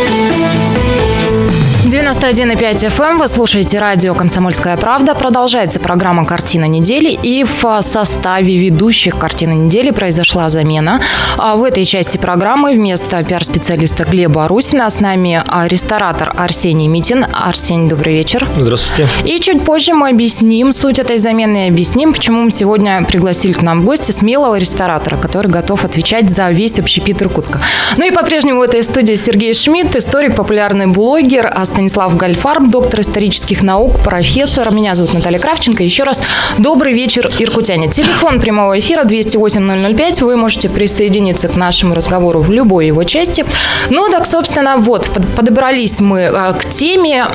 Speaker 1: 91,5 FM. эм. Вы слушаете радио «Комсомольская правда». Продолжается программа «Картина недели». И в составе ведущих «Картины недели» произошла замена. А В этой части программы вместо пиар-специалиста Глеба Русина с нами а, ресторатор Арсений Митин. Арсений, добрый вечер.
Speaker 7: Здравствуйте.
Speaker 1: И чуть позже мы объясним суть этой замены и объясним, почему мы сегодня пригласили к нам в гости смелого ресторатора, который готов отвечать за весь общепит Иркутска. Ну и по-прежнему в этой студии Сергей Шмидт, историк, популярный блогер, а Станислав Гальфарб, доктор исторических наук, профессор. Меня зовут Наталья Кравченко. Еще раз добрый вечер, иркутяне. Телефон прямого эфира 208-005. Вы можете присоединиться к нашему разговору в любой его части. Ну так, собственно, вот, под- подобрались мы а, к теме.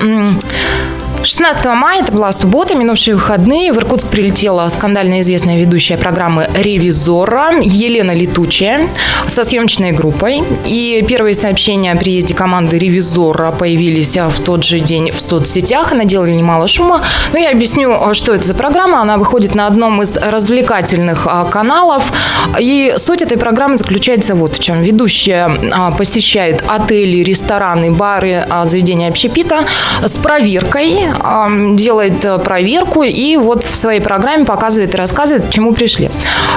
Speaker 1: М, 16 мая, это была суббота, минувшие выходные. В Иркутск прилетела скандально известная ведущая программы «Ревизора» Елена Летучая со съемочной группой. И первые сообщения о приезде команды «Ревизора» появились в тот же день в соцсетях и наделали немало шума. Но я объясню, а, что это за программа. Она выходит на одном из развлекательных а, каналов. И суть этой программы заключается вот в чем. Ведущая а, посещает отели, рестораны, бары, заведения общепита с проверкой, делает а, проверку и вот в своей программе показывает и рассказывает, к чему пришли.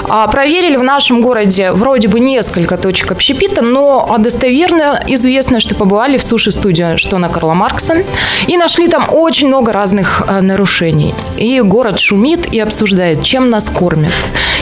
Speaker 1: А, Проверили в нашем городе вроде бы несколько точек общепита, но достоверно известно, что побывали в суши-студии, что на Карла Маркса, и нашли там очень много разных а, нарушений. И город шумит и обсуждает, чем нас кормят.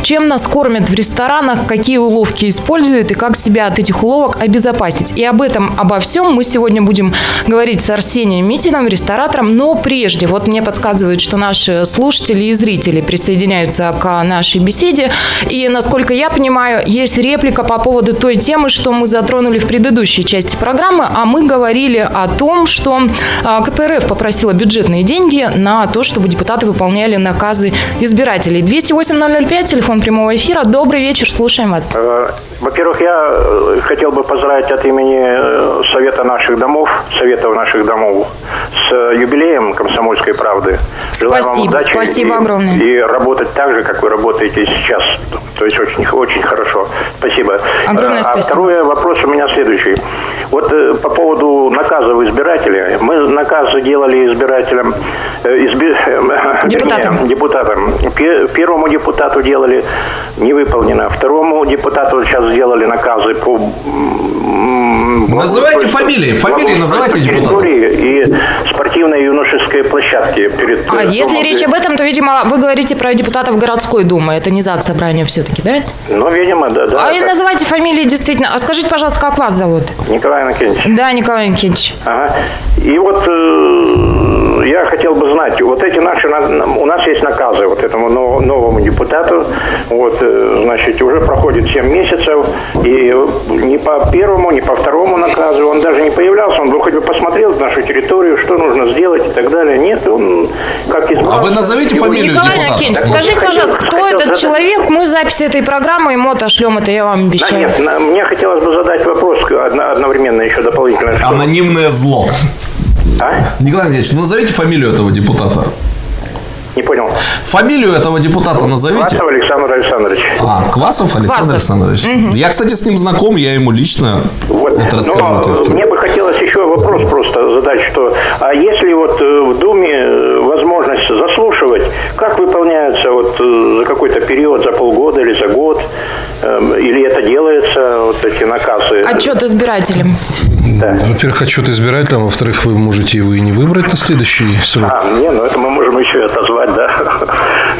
Speaker 1: Чем нас кормят в ресторанах, какие уловки используют и как себя от этих уловок обезопасить. И об этом, обо всем мы сегодня будем говорить с Арсением Митиным, ресторатором. Но прежде, вот мне подсказывают, что наши слушатели и зрители присоединяются к нашей беседе. И, насколько я понимаю, есть реплика по поводу той темы, что мы затронули в предыдущей части программы, а мы говорили о том, что а, КПРФ попросила бюджетные деньги на то, чтобы депутаты выполняли наказы избирателей. 208-005, телефон прямого эфира. Добрый вечер, слушаем вас.
Speaker 8: Э, Во-первых, я э, хотел бы поздравить от имени э, Совета наших домов, Советов наших домов с э, юбилеем «Комсомольской правды». Желаю вам
Speaker 1: Спасибо,
Speaker 8: удачи
Speaker 1: спасибо
Speaker 8: и,
Speaker 1: огромное.
Speaker 8: И работать так же, как вы работаете сейчас. То есть очень, очень хорошо. Спасибо.
Speaker 1: Огромное спасибо.
Speaker 8: А второй вопрос у меня следующий. Вот э, по поводу наказов избирателей. Мы наказы делали избирателям, э, изби- э,
Speaker 1: Депутатам.
Speaker 8: вернее, депутатам. Пе- Первому депутату делали не выполнено. Второму депутату сейчас сделали наказы по...
Speaker 3: Называйте фамилии. Фамилии называйте депутатов.
Speaker 8: И спортивной юношеской площадки перед...
Speaker 1: А
Speaker 8: э,
Speaker 1: если
Speaker 8: домом.
Speaker 1: речь об этом, то, видимо, вы говорите про депутатов городской думы. Это не ЗАГС собрание все-таки, да?
Speaker 8: Ну, видимо, да. да
Speaker 1: А и называйте фамилии действительно. А скажите, пожалуйста, как вас зовут?
Speaker 8: Николай Анакинович.
Speaker 1: Да, Николай Никитич.
Speaker 8: Ага. И вот э, я хотел бы знать, вот эти наши, на- у нас есть наказы вот этому но- новому депутату, вот, э, значит, уже проходит 7 месяцев, и ни по первому, ни по второму наказу он даже не появлялся, он бы хоть бы посмотрел нашу территорию, что нужно сделать и так далее. Нет, он как из
Speaker 3: А вы назовите фамилию
Speaker 1: Николай
Speaker 3: депутата.
Speaker 8: Вот,
Speaker 1: скажите, пожалуйста, кто
Speaker 8: хотел
Speaker 1: этот
Speaker 8: задать-
Speaker 1: человек? Мы запись этой программы ему отошлем, это я вам
Speaker 8: Да,
Speaker 1: обещаю.
Speaker 8: нет, на- мне хотелось бы задать вопрос одно- одновременно еще дополнительно.
Speaker 3: Анонимное зло.
Speaker 8: А?
Speaker 3: Николай Андреевич, ну назовите фамилию этого депутата.
Speaker 8: Не понял.
Speaker 3: Фамилию этого депутата назовите.
Speaker 8: Квасов Александр Александрович.
Speaker 3: А, Квасов Александр
Speaker 1: Квасов.
Speaker 3: Александрович. Я, кстати, с ним знаком, я ему лично
Speaker 8: Вот.
Speaker 3: это расскажу.
Speaker 8: Но мне бы хотелось еще вопрос просто задать, что а если вот э, в Думе э, возможность заслушивать, как выполняются вот э, за какой-то период, за полгода или за год, или это делается, вот эти наказы?
Speaker 1: Отчет избирателям.
Speaker 8: Да.
Speaker 4: Во-первых, отчет избирателям, во-вторых, вы можете его и не выбрать на следующий срок.
Speaker 8: А, не, ну это мы можем еще и отозвать, да.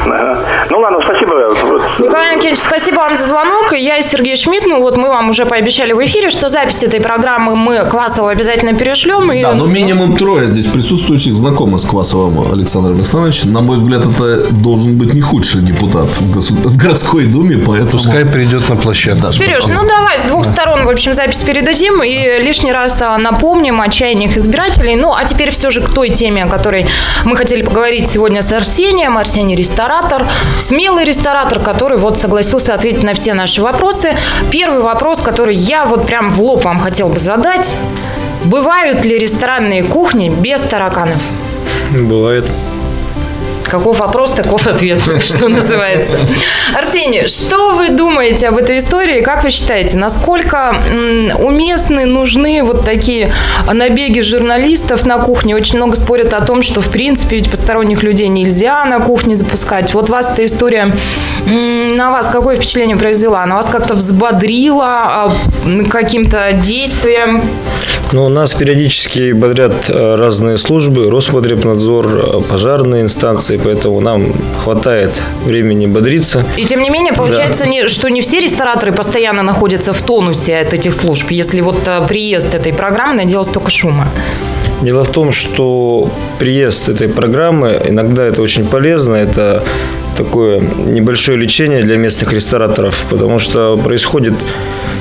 Speaker 8: Ну ладно, спасибо.
Speaker 1: Николай Никитич, спасибо вам за звонок. Я Сергей Шмидт. Ну вот мы вам уже пообещали в эфире, что запись этой программы мы Квасову обязательно перешлем. И...
Speaker 3: Да, но минимум трое здесь присутствующих знакомы с Квасовым Александром Александровичем. На мой взгляд, это должен быть не худший депутат в, госу... в городской думе, поэтому...
Speaker 4: Пускай придет на площадку. Да,
Speaker 1: Сереж, ну давай с двух сторон, в общем, запись передадим и лишний раз а, напомним о чаяниях избирателей. Ну, а теперь все же к той теме, о которой мы хотели поговорить сегодня с Арсением. Арсений ресторатор, смелый ресторатор, который вот согласился ответить на все наши вопросы. Первый вопрос, который я вот прям в лоб вам хотел бы задать. Бывают ли ресторанные кухни без тараканов?
Speaker 7: Бывает.
Speaker 1: Каков вопрос, таков ответ, что называется. Арсений, что вы думаете об этой истории? Как вы считаете, насколько уместны, нужны вот такие набеги журналистов на кухне? Очень много спорят о том, что, в принципе, ведь посторонних людей нельзя на кухне запускать. Вот вас эта история на вас какое впечатление произвела? Она вас как-то взбодрила а, каким-то действием?
Speaker 7: Ну, нас периодически бодрят э, разные службы, Роспотребнадзор, э, пожарные инстанции, поэтому нам хватает времени бодриться.
Speaker 1: И тем не менее, получается, да. не, что не все рестораторы постоянно находятся в тонусе от этих служб, если вот э, приезд этой программы наделал столько шума.
Speaker 7: Дело в том, что приезд этой программы иногда это очень полезно, это такое небольшое лечение для местных рестораторов, потому что происходит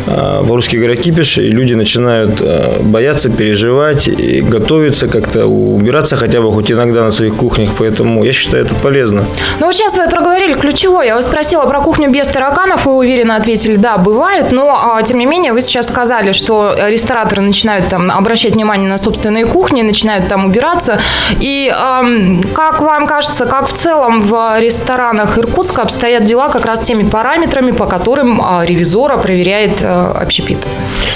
Speaker 7: в русский говоря, кипиш, и люди начинают а, бояться, переживать, и готовиться как-то, убираться хотя бы хоть иногда на своих кухнях, поэтому я считаю это полезно.
Speaker 1: Ну вот сейчас вы проговорили ключевое. Я вас спросила про кухню без тараканов, вы уверенно ответили, да, бывает, но а, тем не менее вы сейчас сказали, что рестораторы начинают там обращать внимание на собственные кухни, начинают там убираться. И как вам кажется, как в целом в ресторанах Иркутска обстоят дела как раз теми параметрами, по которым ревизора проверяет общепит.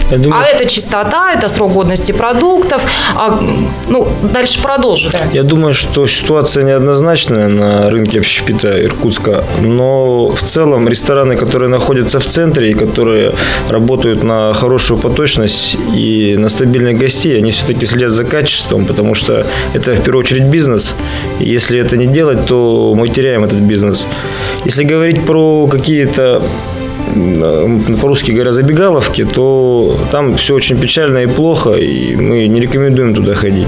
Speaker 1: Думаю, а это чистота, это срок годности продуктов. А, ну, дальше продолжу. Да.
Speaker 7: Я думаю, что ситуация неоднозначная на рынке общепита Иркутска, но в целом рестораны, которые находятся в центре и которые работают на хорошую поточность и на стабильных гостей, они все-таки следят за качеством, потому что это в первую очередь бизнес. И если это не делать, то мы теряем этот бизнес. Если говорить про какие-то по-русски говоря, забегаловки, то там все очень печально и плохо, и мы не рекомендуем туда ходить.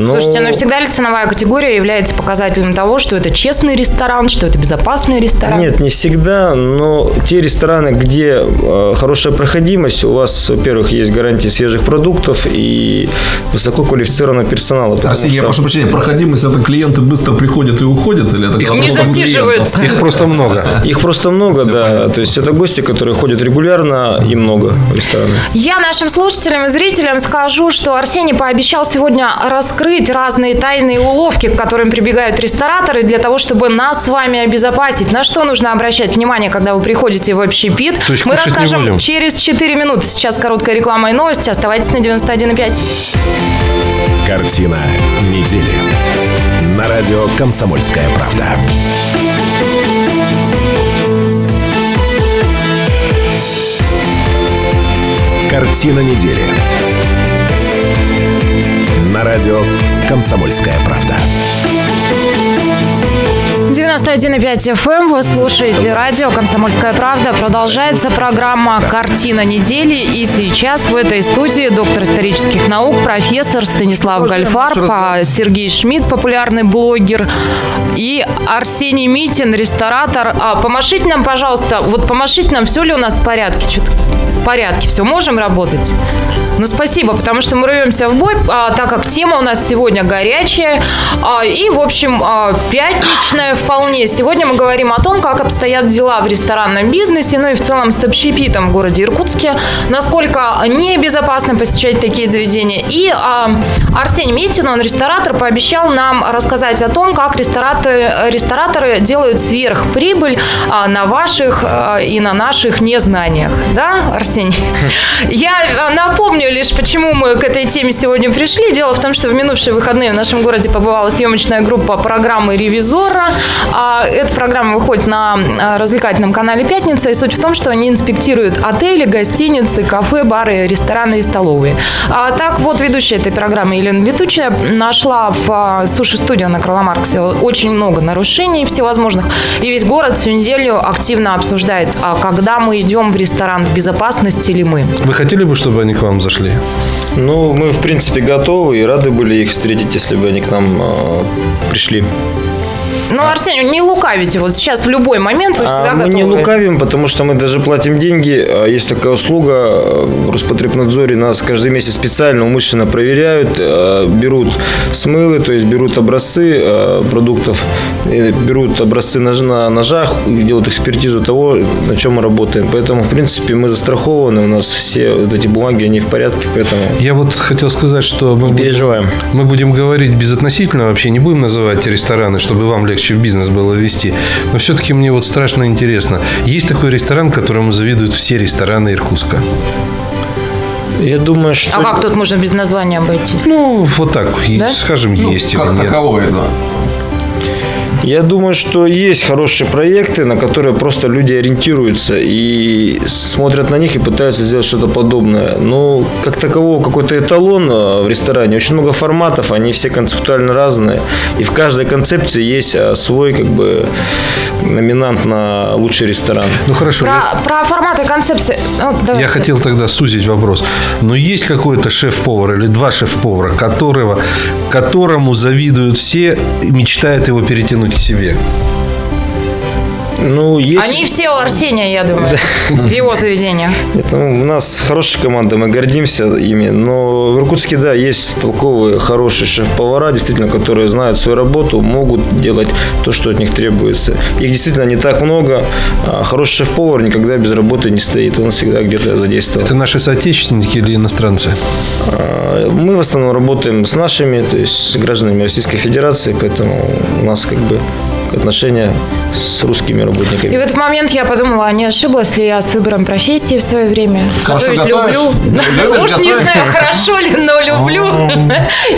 Speaker 1: Но... Слушайте, но всегда ли ценовая категория является показателем того, что это честный ресторан, что это безопасный ресторан?
Speaker 7: Нет, не всегда, но те рестораны, где э, хорошая проходимость, у вас, во-первых, есть гарантии свежих продуктов и высоко квалифицированного персонала.
Speaker 3: Арсений, что... я прошу прощения, проходимость это клиенты быстро приходят и уходят, или это
Speaker 1: Их не засиживают.
Speaker 4: Их просто много.
Speaker 7: Их просто много, Все да. Понятно. То есть это гости, которые ходят регулярно и много в рестораны.
Speaker 1: Я нашим слушателям и зрителям скажу, что Арсений пообещал сегодня раскрыть раскрыть разные тайные уловки, к которым прибегают рестораторы для того, чтобы нас с вами обезопасить. На что нужно обращать внимание, когда вы приходите в общепит?
Speaker 4: То есть
Speaker 1: Мы расскажем через 4 минуты. Сейчас короткая реклама и новости. Оставайтесь на 91,5.
Speaker 6: Картина недели. На радио «Комсомольская правда». Картина недели на радио «Комсомольская правда».
Speaker 1: 91,5 FM. Эм. Вы слушаете радио «Комсомольская правда». Продолжается программа «Картина недели». И сейчас в этой студии доктор исторических наук, профессор Станислав Гальфарб, Сергей Шмидт, популярный блогер, и Арсений Митин, ресторатор. А, помашите нам, пожалуйста, вот помашите нам, все ли у нас в порядке? Что-то в порядке, все, можем работать? Ну, спасибо, потому что мы рвемся в бой, а, так как тема у нас сегодня горячая а, и, в общем, а, пятничная вполне. Сегодня мы говорим о том, как обстоят дела в ресторанном бизнесе, ну и в целом с общепитом в городе Иркутске, насколько небезопасно посещать такие заведения. И а, Арсений Митин, он ресторатор, пообещал нам рассказать о том, как рестораторы, рестораторы делают сверхприбыль а, на ваших а, и на наших незнаниях. Да, Арсений? Я напомню лишь, почему мы к этой теме сегодня пришли. Дело в том, что в минувшие выходные в нашем городе побывала съемочная группа программы «Ревизора». А Эта программа выходит на а, развлекательном канале «Пятница». И суть в том, что они инспектируют отели, гостиницы, кафе, бары, рестораны и столовые. А так вот, ведущая этой программы Елена Летучая нашла в а, суши-студии на Карла Маркса очень много нарушений всевозможных. И весь город всю неделю активно обсуждает, а когда мы идем в ресторан, в безопасности ли мы.
Speaker 4: Вы хотели бы, чтобы они к вам зашли?
Speaker 7: Ну, мы, в принципе, готовы и рады были их встретить, если бы они к нам э, пришли.
Speaker 1: Ну, Арсений, не лукавите. Вот сейчас в любой момент вы всегда
Speaker 7: А мы
Speaker 1: готовы.
Speaker 7: не лукавим, потому что мы даже платим деньги. А Есть такая услуга э, в Роспотребнадзоре. Нас каждый месяц специально, умышленно проверяют, э, берут смывы, то есть берут образцы э, продуктов, берут образцы на ножах, и делают экспертизу того, на чем мы работаем. Поэтому, в принципе, мы застрахованы, у нас все вот эти бумаги, они в порядке, поэтому
Speaker 4: Я вот хотел сказать, что мы
Speaker 7: не
Speaker 4: будем,
Speaker 7: переживаем.
Speaker 4: мы будем говорить безотносительно, вообще не будем называть рестораны, чтобы вам легче в бизнес было вести. Но все-таки мне вот страшно интересно. Есть такой ресторан, которому завидуют все рестораны Иркутска.
Speaker 7: Я думаю, что...
Speaker 1: А как тут можно без названия обойтись?
Speaker 4: Ну, вот так,
Speaker 1: Да?
Speaker 4: скажем, есть или
Speaker 3: Как таковое, да.
Speaker 7: Я думаю, что есть хорошие проекты, на которые просто люди ориентируются и смотрят на них и пытаются сделать что-то подобное. Но как такового какой-то эталон э, в ресторане. Очень много форматов, они все концептуально разные. И в каждой концепции есть э, свой как бы номинант на лучший ресторан.
Speaker 4: Ну, хорошо. я-
Speaker 1: Про, про форматы концепции. Ну, давай,
Speaker 4: Я
Speaker 1: Сергей.
Speaker 4: хотел тогда сузить вопрос. Но есть какой-то шеф-повар или два шеф-повара, которого, которому завидуют все и мечтают его перетянуть себе?
Speaker 7: Ну, есть...
Speaker 1: Они все у Арсения, я думаю, в его заведениях.
Speaker 7: Ну, у нас хорошая команда, мы гордимся ими. Но в Иркутске, да, есть толковые, хорошие шеф-повара, действительно, которые знают свою работу, могут делать то, что от них требуется. Их действительно не так много. А хороший шеф-повар никогда без работы не стоит. Он всегда где-то задействован.
Speaker 4: Это наши соотечественники или иностранцы?
Speaker 7: А, Мы в основном работаем с нашими, то есть с гражданами Российской Федерации, поэтому у нас как бы отношения с русскими
Speaker 1: И
Speaker 7: работниками.
Speaker 1: в этот момент я подумала, а не ошиблась ли я с выбором профессии в свое время?
Speaker 3: Хорошо
Speaker 1: Готовить
Speaker 3: готовишь?
Speaker 1: люблю. Уж не знаю, хорошо ли, но люблю.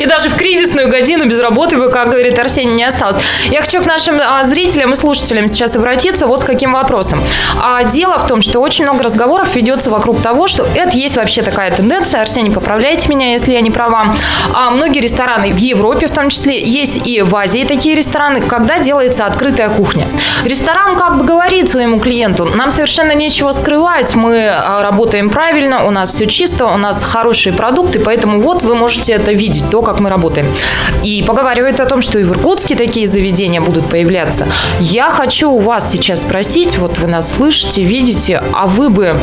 Speaker 1: И даже в кризисную годину без работы бы, как говорит Арсений, не осталось. Я хочу к нашим а, зрителям и слушателям сейчас обратиться вот с каким вопросом. А, Дело в том, что очень много разговоров ведется вокруг того, что это есть вообще такая тенденция. Арсений, поправляйте меня, если я не права. А многие рестораны в Европе в том числе, есть и в Азии такие рестораны, когда делается открытая кухня. Ресторан как бы говорит своему клиенту, нам совершенно нечего скрывать, мы а, работаем правильно, у нас все чисто, у нас хорошие продукты, поэтому вот вы можете это видеть, то, как мы работаем. И поговаривают о том, что и в Иркутске такие заведения будут появляться. Я хочу у вас сейчас спросить, вот вы нас слышите, видите, а вы бы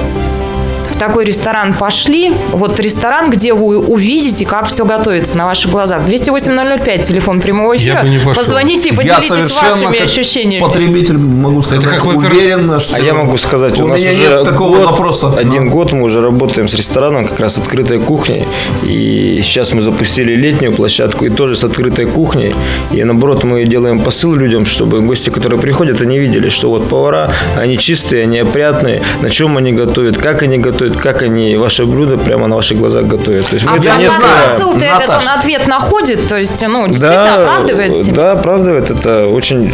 Speaker 1: в такой ресторан пошли, вот ресторан, где вы увидите, как все готовится на ваших глазах. 208-005, телефон прямого эфира.
Speaker 4: Я бы не пошел.
Speaker 1: Позвоните и
Speaker 3: Я
Speaker 1: поделитесь
Speaker 3: совершенно
Speaker 1: вашими
Speaker 3: как
Speaker 1: ощущениями.
Speaker 3: потребитель могу сказать
Speaker 4: как вы-
Speaker 3: уверенно, что
Speaker 7: А я могу сказать, у,
Speaker 3: у
Speaker 7: нас
Speaker 3: меня
Speaker 7: уже
Speaker 3: нет такого
Speaker 7: год,
Speaker 3: запроса.
Speaker 7: Один
Speaker 3: Ну.
Speaker 7: год мы уже работаем с рестораном, как раз открытой кухней. И сейчас мы запустили летнюю площадку и тоже с открытой кухней. И наоборот, мы делаем посыл людям, чтобы гости, которые приходят, они видели, что вот повара, они чистые, они опрятные, на чем они готовят, как они готовят, как они ваше блюдо прямо на ваших глазах готовят. То есть мы
Speaker 1: А
Speaker 7: это
Speaker 3: я
Speaker 7: не
Speaker 3: не
Speaker 1: посыл
Speaker 3: знаю.
Speaker 7: скрываем.
Speaker 1: ты этот
Speaker 3: Наташ.
Speaker 1: он ответ находит, то есть, ну, действительно оправдывает себя.
Speaker 7: Да, оправдывает. Это очень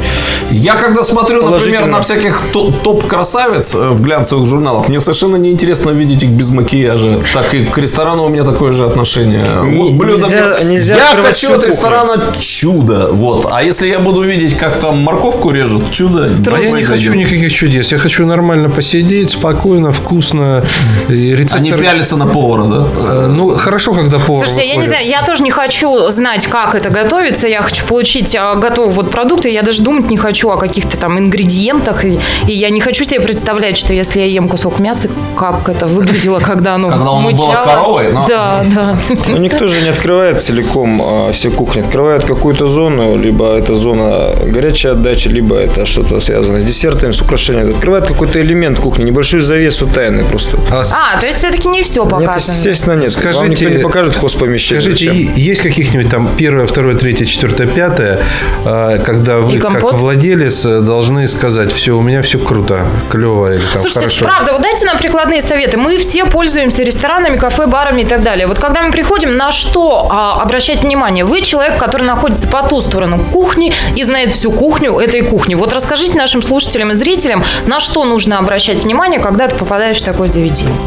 Speaker 3: Я когда смотрю, например, на всяких то- топ-красавиц э, в глянцевых журналах, мне совершенно неинтересно видеть их без макияжа. Так и к ресторану у меня такое же отношение.
Speaker 7: Не-
Speaker 3: Вот блюдо
Speaker 7: нельзя- нельзя
Speaker 3: я хочу от
Speaker 7: кухню.
Speaker 3: ресторана чудо. Вот. А если я буду видеть, как там морковку режут, чудо
Speaker 4: А я не
Speaker 3: произойдет.
Speaker 4: хочу никаких чудес. Я хочу нормально посидеть, спокойно, вкусно. И рецептор-
Speaker 3: не пялиться на повара, да?
Speaker 4: Э, Ну, хорошо, когда повар
Speaker 1: Слушайте, я не
Speaker 4: выходит.
Speaker 1: знаю, я тоже не хочу знать, как это готовится. Я хочу получить а, готовые вот продукты. Я даже думать не хочу о каких-то там ингредиентах. И, и я не хочу себе представлять, что если я ем кусок мяса, как это выглядело, когда оно
Speaker 3: Когда оно было коровой, но-
Speaker 1: Да, да.
Speaker 7: Ну, никто же не открывает целиком а, все кухни. Открывает какую-то зону, либо это зона горячей отдачи, либо это что-то связано с десертами, с украшениями. Открывает какой-то элемент кухни, небольшую завесу тайны просто.
Speaker 4: А, с-
Speaker 1: А, то есть все-таки не все
Speaker 7: Нет,
Speaker 1: показано.
Speaker 7: естественно, нет. Вам
Speaker 4: Скажите-
Speaker 7: никто не покажет хозпомещение.
Speaker 4: Скажите,
Speaker 7: Зачем?
Speaker 4: есть каких-нибудь там первое, второе, третье, четвертое, пятое, а, когда вы как владелец э, должны сказать, все, у меня все круто, клево или там
Speaker 1: Слушайте,
Speaker 4: хорошо.
Speaker 1: правда, вот дайте нам прикладные советы. Мы все пользуемся ресторанами, кафе, барами и так далее. Вот когда мы приходим, на что а, обращать внимание? Вы человек, который находится по ту сторону кухни и знает всю кухню этой кухни. Вот расскажите нашим слушателям и зрителям, на что нужно обращать внимание, когда ты попадаешь в такое заведение.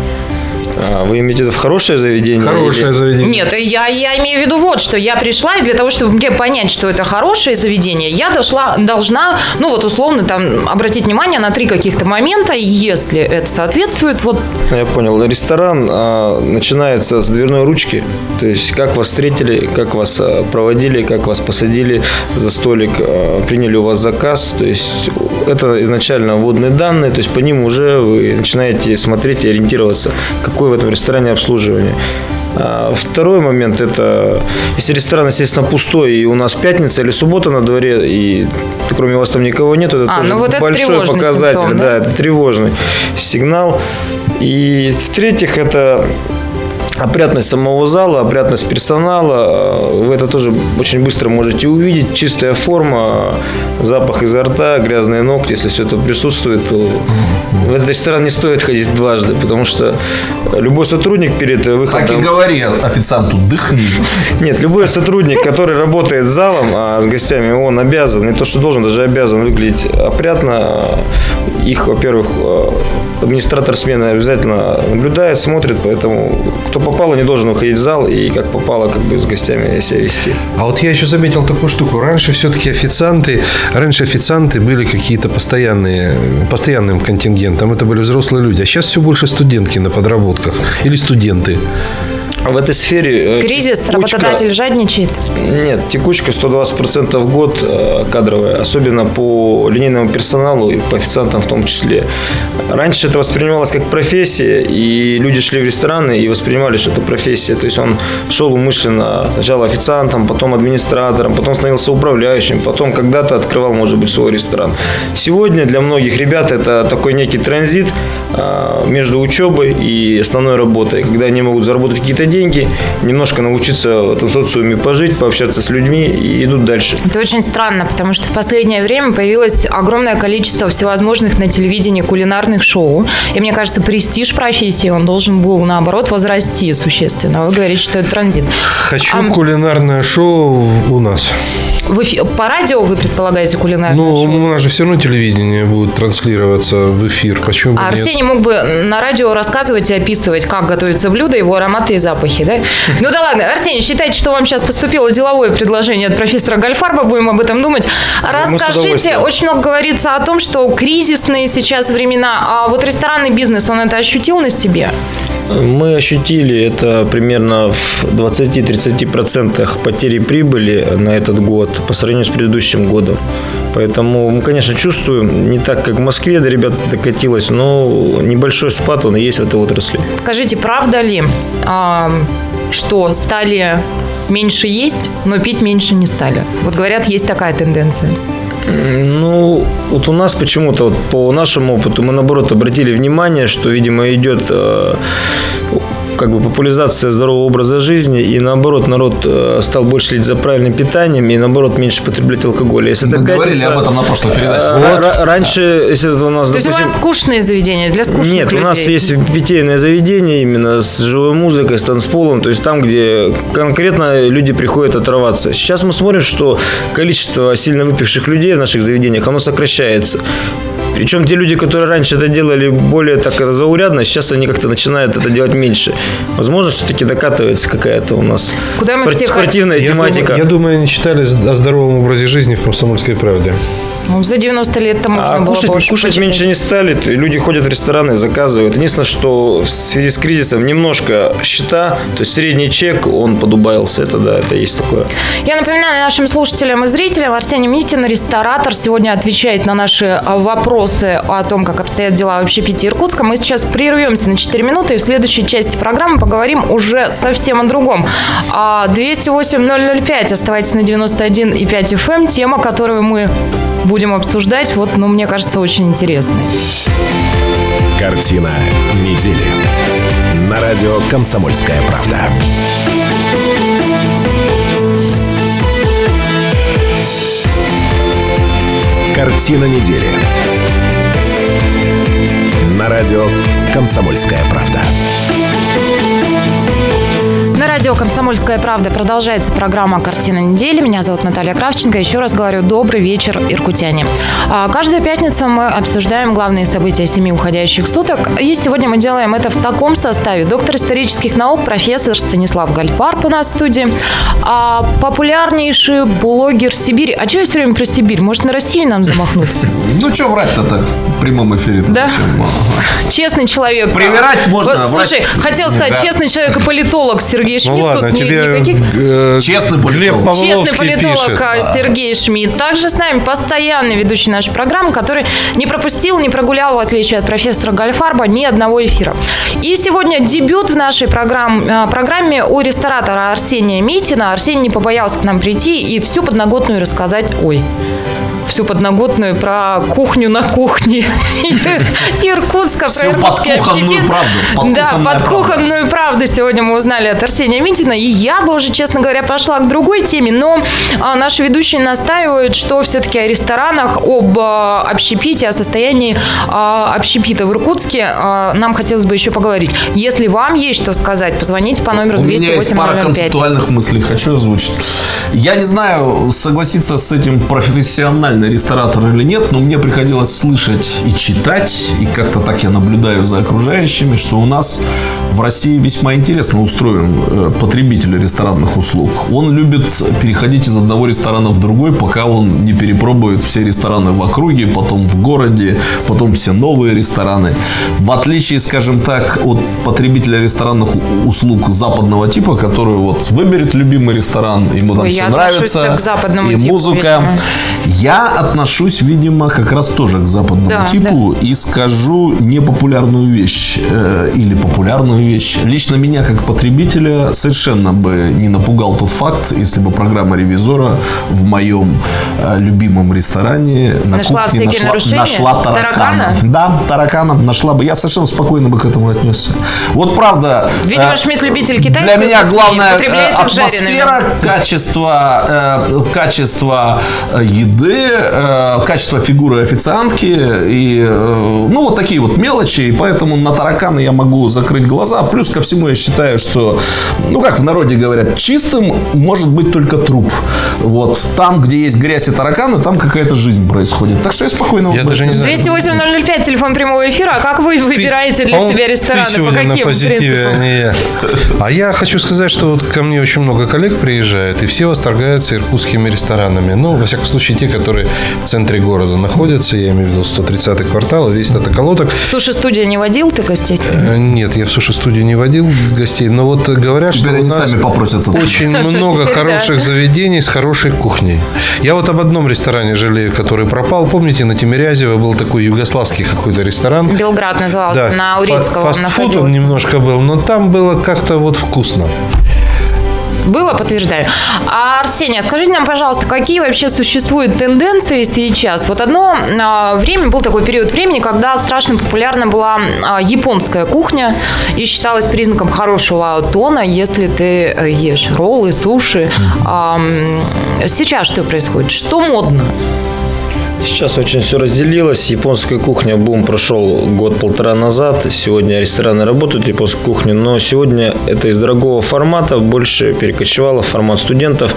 Speaker 7: А, вы имеете в виду в хорошее заведение?
Speaker 4: Хорошее
Speaker 7: или-
Speaker 4: заведение.
Speaker 1: Нет, я, я имею в виду вот, что я пришла, и для того, чтобы мне понять, что это хорошее заведение, я дошла, должна, ну вот условно, там, обратить внимание на три каких-то момента, и если это соответствует, вот
Speaker 7: Я понял. Ресторан а, начинается с дверной ручки. То есть, как вас встретили, как вас а, проводили, как вас посадили за столик, а, приняли у вас заказ. То есть, это изначально вводные данные. То есть, по ним уже вы начинаете смотреть и ориентироваться, какое в этом ресторане обслуживание. А Второй момент – это если ресторан, естественно, пустой, и у нас пятница или суббота на дворе, и кроме вас там никого нет, это
Speaker 1: А,
Speaker 7: тоже
Speaker 1: ну вот это
Speaker 7: большой
Speaker 1: тревожный
Speaker 7: показатель.
Speaker 1: симптом, да?
Speaker 7: да, это тревожный сигнал. И в-третьих, это опрятность самого зала, опрятность персонала. Вы это тоже очень быстро можете увидеть. Чистая форма, запах изо рта, грязные ногти. Если все это присутствует, то в этот ресторан не стоит ходить дважды, потому что любой сотрудник перед
Speaker 3: Так и
Speaker 7: выходом...
Speaker 3: говори официанту, дыхни.
Speaker 7: Нет, любой сотрудник, который работает с залом, а с гостями, он обязан, не то что должен, даже обязан выглядеть опрятно. Их, во-первых, администратор смены обязательно наблюдает, смотрит, поэтому кто попало, не должен выходить в зал и как попало, как бы с гостями себя вести.
Speaker 4: А вот я еще заметил такую штуку. Раньше все-таки официанты, раньше официанты были какие-то постоянные, постоянным контингентом. Это были взрослые люди. А сейчас все больше студентки на подработках. Или студенты.
Speaker 7: В этой сфере... э,
Speaker 1: кризис,
Speaker 7: текучка-
Speaker 1: работодатель жадничает.
Speaker 7: Нет, текучка 120% в год э, кадровая, особенно по линейному персоналу и по официантам в том числе. Раньше это воспринималось как профессия, и люди шли в рестораны и воспринимали, что это профессия. То есть он шел умышленно сначала официантом, потом администратором, потом становился управляющим, потом когда-то открывал, может быть, свой ресторан. Сегодня для многих ребят это такой некий транзит э, между учебой и основной работой, когда они могут заработать какие-то деньги, немножко научиться в этом социуме пожить, пообщаться с людьми и идут дальше.
Speaker 1: Это очень странно, потому что в последнее время появилось огромное количество всевозможных на телевидении кулинарных шоу. И мне кажется, престиж профессии, он должен был, наоборот, возрасти существенно. Вы говорите, что это транзит.
Speaker 4: Хочу
Speaker 1: А-
Speaker 4: кулинарное шоу у нас.
Speaker 1: В эфи- По радио вы предполагаете кулинарное
Speaker 4: Ну,
Speaker 1: шоу?
Speaker 4: у нас же все равно телевидение будет транслироваться в эфир. Почему бы
Speaker 1: А
Speaker 4: нет?
Speaker 1: Арсений мог бы на радио рассказывать и описывать, как готовится блюдо, его ароматы и запахи, да? Ну да ладно, Арсений, считайте, что вам сейчас поступило деловое предложение от профессора Гальфарба, будем об этом думать.
Speaker 7: с
Speaker 1: Расскажите, очень много говорится о том, что кризисные сейчас времена, а вот ресторанный бизнес, он это ощутил на себе?
Speaker 7: Мы ощутили это примерно в 20-30% потери прибыли на этот год по сравнению с предыдущим годом. Поэтому мы, конечно, чувствуем, не так, как в Москве до ребят докатилось, но небольшой спад он и есть в этой отрасли.
Speaker 1: Скажите, правда ли, а, что стали меньше есть, но пить меньше не стали? Вот говорят, есть такая тенденция.
Speaker 7: Ну, вот у нас почему-то, вот по нашему опыту, мы наоборот обратили внимание, что, видимо, идет э, как бы популяризация здорового образа жизни, и наоборот народ э, стал больше следить за правильным питанием, и наоборот меньше потреблять алкоголя. Если
Speaker 3: Мы говорили
Speaker 7: катится,
Speaker 3: об этом на прошлой передаче.
Speaker 7: э, ра- Раньше, если это у нас,
Speaker 1: То есть у
Speaker 7: допустим,
Speaker 1: вас скучные заведения для скучных
Speaker 7: нет,
Speaker 1: людей?
Speaker 7: у нас есть питейное заведение именно с живой музыкой, с танцполом, то есть там, где конкретно люди приходят оторваться. Сейчас мы смотрим, что количество сильно выпивших людей в наших заведениях, оно сокращается. Причем те люди, которые раньше это делали более так заурядно, сейчас они как-то начинают это делать меньше. Возможно, все-таки докатывается какая-то у нас
Speaker 1: Куда мы
Speaker 7: спортивная
Speaker 4: Я
Speaker 7: тематика.
Speaker 4: думаю, я думаю, они читали о здоровом образе жизни в «Комсомольской правде».
Speaker 1: Ну, за 90 лет там можно
Speaker 7: А
Speaker 1: было
Speaker 7: кушать,
Speaker 1: больше
Speaker 7: кушать меньше не стали. Люди ходят в рестораны, заказывают. Единственное, что в связи с кризисом немножко счета, то есть средний чек, он подубавился. Это да, это есть такое.
Speaker 1: Я напоминаю нашим слушателям и зрителям, Арсений Митин, ресторатор, сегодня отвечает на наши а, вопросы о том, как обстоят дела в общепите Иркутска. Мы сейчас прервемся на 4 минуты, и в следующей части программы поговорим уже совсем о другом. А, 208-005, оставайтесь на 91,5 FM, тема, которую мы будем обсуждать, вот, ну, мне кажется, очень интересной.
Speaker 6: Картина недели. На радио «Комсомольская правда». Картина недели. На радио «Комсомольская правда».
Speaker 1: Радио «Комсомольская правда» продолжается программа «Картина недели». Меня зовут Наталья Кравченко. Еще раз говорю, добрый вечер, иркутяне. А, каждую пятницу мы обсуждаем главные события семи уходящих суток. И сегодня мы делаем это в таком составе. Доктор исторических наук, профессор Станислав Гальфарб у нас в студии. А популярнейший блогер Сибири. А что я все время про Сибирь? Может, на Россию нам замахнуться?
Speaker 3: Ну, что врать-то так в прямом эфире?
Speaker 1: Да. Честный человек.
Speaker 3: Привирать можно,
Speaker 1: слушай, хотел сказать, честный человек и политолог Сергей
Speaker 4: Ну
Speaker 1: Шмидт.
Speaker 4: ладно,
Speaker 1: Тут
Speaker 4: тебе
Speaker 1: никаких
Speaker 4: э,
Speaker 3: Честный
Speaker 4: Глеб
Speaker 3: политолог.
Speaker 1: Честный
Speaker 4: Павловский
Speaker 1: политолог
Speaker 4: пишет.
Speaker 1: а, Сергей Шмидт. Также с нами постоянный ведущий нашей программы, который не пропустил, не прогулял, в отличие от профессора Гальфарба, ни одного эфира. И сегодня дебют в нашей программ- а, программе у ресторатора Арсения Митина. Арсений не побоялся к нам прийти и всю подноготную рассказать. Ой, всю подноготную про кухню на кухне Иркутска, про иркутский общепит.
Speaker 3: правду,
Speaker 1: Да, подкухонную правду сегодня мы узнали от Арсения Митина. И я бы уже, честно говоря, пошла к другой теме, но а, наши ведущие настаивают, что все-таки о ресторанах, об а, общепите, о состоянии а, общепита в Иркутске нам хотелось бы еще поговорить. Если вам есть что сказать, позвоните по номеру
Speaker 3: У меня есть пара
Speaker 1: 208
Speaker 3: концептуальных мыслей, хочу озвучить. Я не знаю, согласиться с этим профессиональный ресторатор или нет, но мне приходилось слышать и читать, и как-то так я наблюдаю за окружающими, что у нас в России весьма интересно устроен э, потребитель ресторанных услуг. Он любит переходить из одного ресторана в другой, пока он не перепробует все рестораны в округе, потом в городе, потом все новые рестораны. В отличие, скажем так, от потребителя ресторанных услуг западного типа, который вот выберет любимый ресторан, ему там
Speaker 1: Ой,
Speaker 3: все нравится,
Speaker 1: к западному
Speaker 3: и
Speaker 1: типу,
Speaker 3: музыка.
Speaker 1: видимо.
Speaker 3: Я отношусь, видимо, как раз тоже к западному
Speaker 1: Да,
Speaker 3: типу и скажу непопулярную вещь э, или популярную вещь. Лично меня как потребителя совершенно бы не напугал тот факт, если бы программа ревизора в моем э, любимом ресторане на
Speaker 1: Нашла
Speaker 3: кухне нашла,
Speaker 1: нарушения?
Speaker 3: нашла таракана.
Speaker 1: Таракана?
Speaker 3: Да, таракана нашла бы. Я совершенно спокойно бы к этому отнесся. Вот правда.
Speaker 1: Видимо,
Speaker 3: э,
Speaker 1: Шмидт любитель
Speaker 3: Для
Speaker 1: китайской
Speaker 3: меня главное э, атмосфера, качество, э, качество э, еды, э, качество фигуры официантки и э, ну вот такие вот мелочи. И поэтому на тараканы я могу закрыть глаза. Плюс ко всему я считаю, что ну как в народе говорят, чистым может быть только труп. Вот там, где есть грязь и тараканы, там какая-то жизнь происходит. Так что я спокойно.
Speaker 4: Я даже не знаю.
Speaker 1: 208 телефон прямого эфира. А как вы выбираете для
Speaker 4: По-моему,
Speaker 1: себя рестораны?
Speaker 4: Ты
Speaker 1: По
Speaker 4: сегодня
Speaker 1: каким
Speaker 4: на позитиве,
Speaker 1: принципам?
Speaker 4: а не я. А я хочу сказать, что вот ко мне очень много коллег приезжает, и все восторгаются иркутскими ресторанами. Ну, во всяком случае, те, которые в центре города находятся, я имею в виду 130-й квартал, и весь этот околоток.
Speaker 1: Суши-студия не водил ты гостей?
Speaker 4: Э, Нет, я в суши-студию не водил гостей, но вот говорят,
Speaker 3: Теперь
Speaker 4: что у нас
Speaker 3: сами попросятся.
Speaker 4: очень много
Speaker 1: Теперь да.
Speaker 4: хороших заведений с хорошей кухней. Я вот об одном ресторане жалею, который пропал. Помните, на Тимирязево был такой югославский какой-то ресторан.
Speaker 1: Белград назывался, на
Speaker 4: фа-
Speaker 1: Урицкого он
Speaker 4: фастфуд он
Speaker 1: находился.
Speaker 4: немножко был, но там было как-то вот вкусно.
Speaker 1: Было, подтверждаю. А, Арсений, а скажите нам, пожалуйста, какие вообще существуют тенденции сейчас? Вот одно а, время, был такой период времени, когда страшно популярна была а, японская кухня и считалась признаком хорошего тона, если ты э, ешь роллы, суши. Сейчас что происходит? Что модно?
Speaker 7: Сейчас очень все разделилось. Японская кухня бум прошел год-полтора назад. Сегодня рестораны работают японской кухни, но сегодня это из дорогого формата больше перекочевало в формат студентов